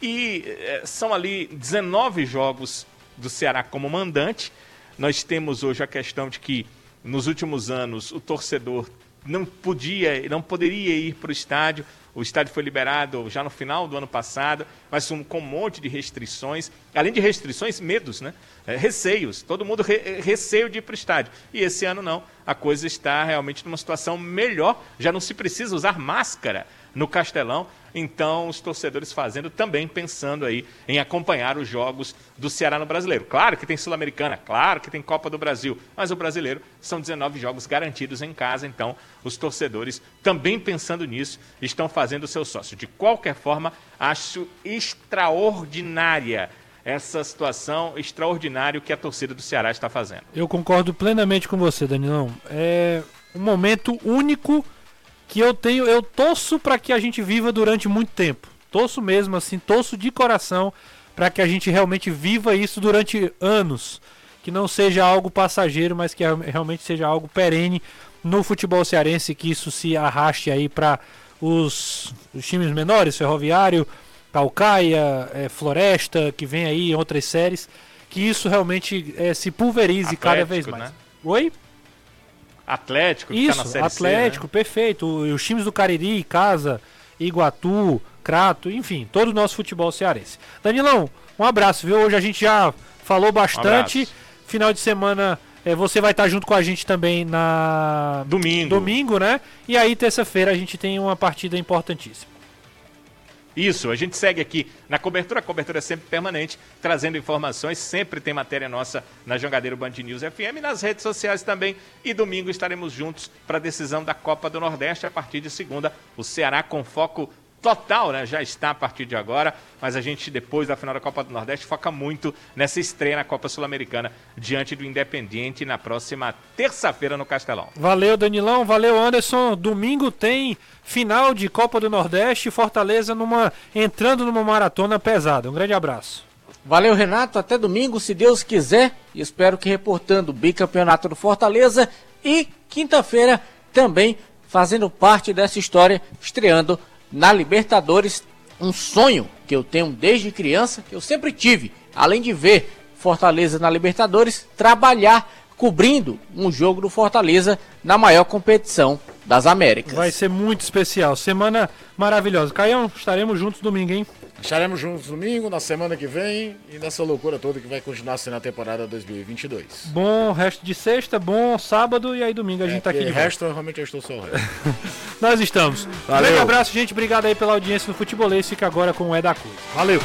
[SPEAKER 5] e é, são ali 19 jogos do Ceará como mandante. Nós temos hoje a questão de que nos últimos anos o torcedor não podia, não poderia ir para o estádio. O estádio foi liberado já no final do ano passado, mas com um monte de restrições. Além de restrições, medos, né? É, receios. Todo mundo re receio de ir para o estádio. E esse ano não. A coisa está realmente numa situação melhor. Já não se precisa usar máscara no Castelão. Então, os torcedores fazendo também pensando aí em acompanhar os jogos do Ceará no Brasileiro. Claro que tem Sul-Americana, claro que tem Copa do Brasil, mas o brasileiro são 19 jogos garantidos em casa, então os torcedores também pensando nisso estão fazendo o seu sócio. De qualquer forma, acho extraordinária essa situação extraordinária que a torcida do Ceará está fazendo.
[SPEAKER 2] Eu concordo plenamente com você, Danilão. É um momento único que eu tenho, eu torço para que a gente viva durante muito tempo. Torço mesmo assim, torço de coração para que a gente realmente viva isso durante anos, que não seja algo passageiro, mas que realmente seja algo perene no futebol cearense, que isso se arraste aí para os, os, times menores, Ferroviário, Calcaia, é, Floresta, que vem aí em outras séries, que isso realmente é, se pulverize Atlético, cada vez mais. Né?
[SPEAKER 5] Oi? Atlético,
[SPEAKER 2] que Isso, tá na série Atlético, C, né? perfeito. Os times do Cariri, Casa, Iguatu, Crato, enfim, todo o nosso futebol cearense. Danilão, um abraço, viu? Hoje a gente já falou bastante. Um Final de semana é, você vai estar junto com a gente também na.
[SPEAKER 5] Domingo.
[SPEAKER 2] Domingo, né? E aí, terça-feira, a gente tem uma partida importantíssima.
[SPEAKER 5] Isso, a gente segue aqui na cobertura, a cobertura é sempre permanente, trazendo informações, sempre tem matéria nossa na Jangadeiro Band News FM, nas redes sociais também. E domingo estaremos juntos para a decisão da Copa do Nordeste a partir de segunda. O Ceará com foco total, né? Já está a partir de agora, mas a gente, depois da final da Copa do Nordeste, foca muito nessa estreia na Copa Sul-Americana diante do Independiente na próxima terça-feira no Castelão.
[SPEAKER 2] Valeu, Danilão, valeu, Anderson. Domingo tem final de Copa do Nordeste, Fortaleza numa entrando numa maratona pesada. Um grande abraço.
[SPEAKER 3] Valeu, Renato. Até domingo, se Deus quiser. E espero que reportando o bicampeonato do Fortaleza. E quinta-feira também fazendo parte dessa história, estreando na Libertadores, um sonho que eu tenho desde criança, que eu sempre tive, além de ver Fortaleza na Libertadores, trabalhar cobrindo um jogo do Fortaleza na maior competição das Américas.
[SPEAKER 2] Vai ser muito especial, semana maravilhosa. Caião, estaremos juntos domingo, hein?
[SPEAKER 7] Estaremos juntos domingo, na semana que vem e nessa loucura toda que vai continuar sendo a temporada 2022.
[SPEAKER 2] Bom resto de sexta, bom sábado e aí domingo a é, gente tá aqui.
[SPEAKER 7] De resto, realmente eu estou só o resto.
[SPEAKER 2] Nós estamos. Valeu. Um grande abraço, gente. Obrigado aí pela audiência no Futebolês. Fica agora com o É da Cruz. Valeu.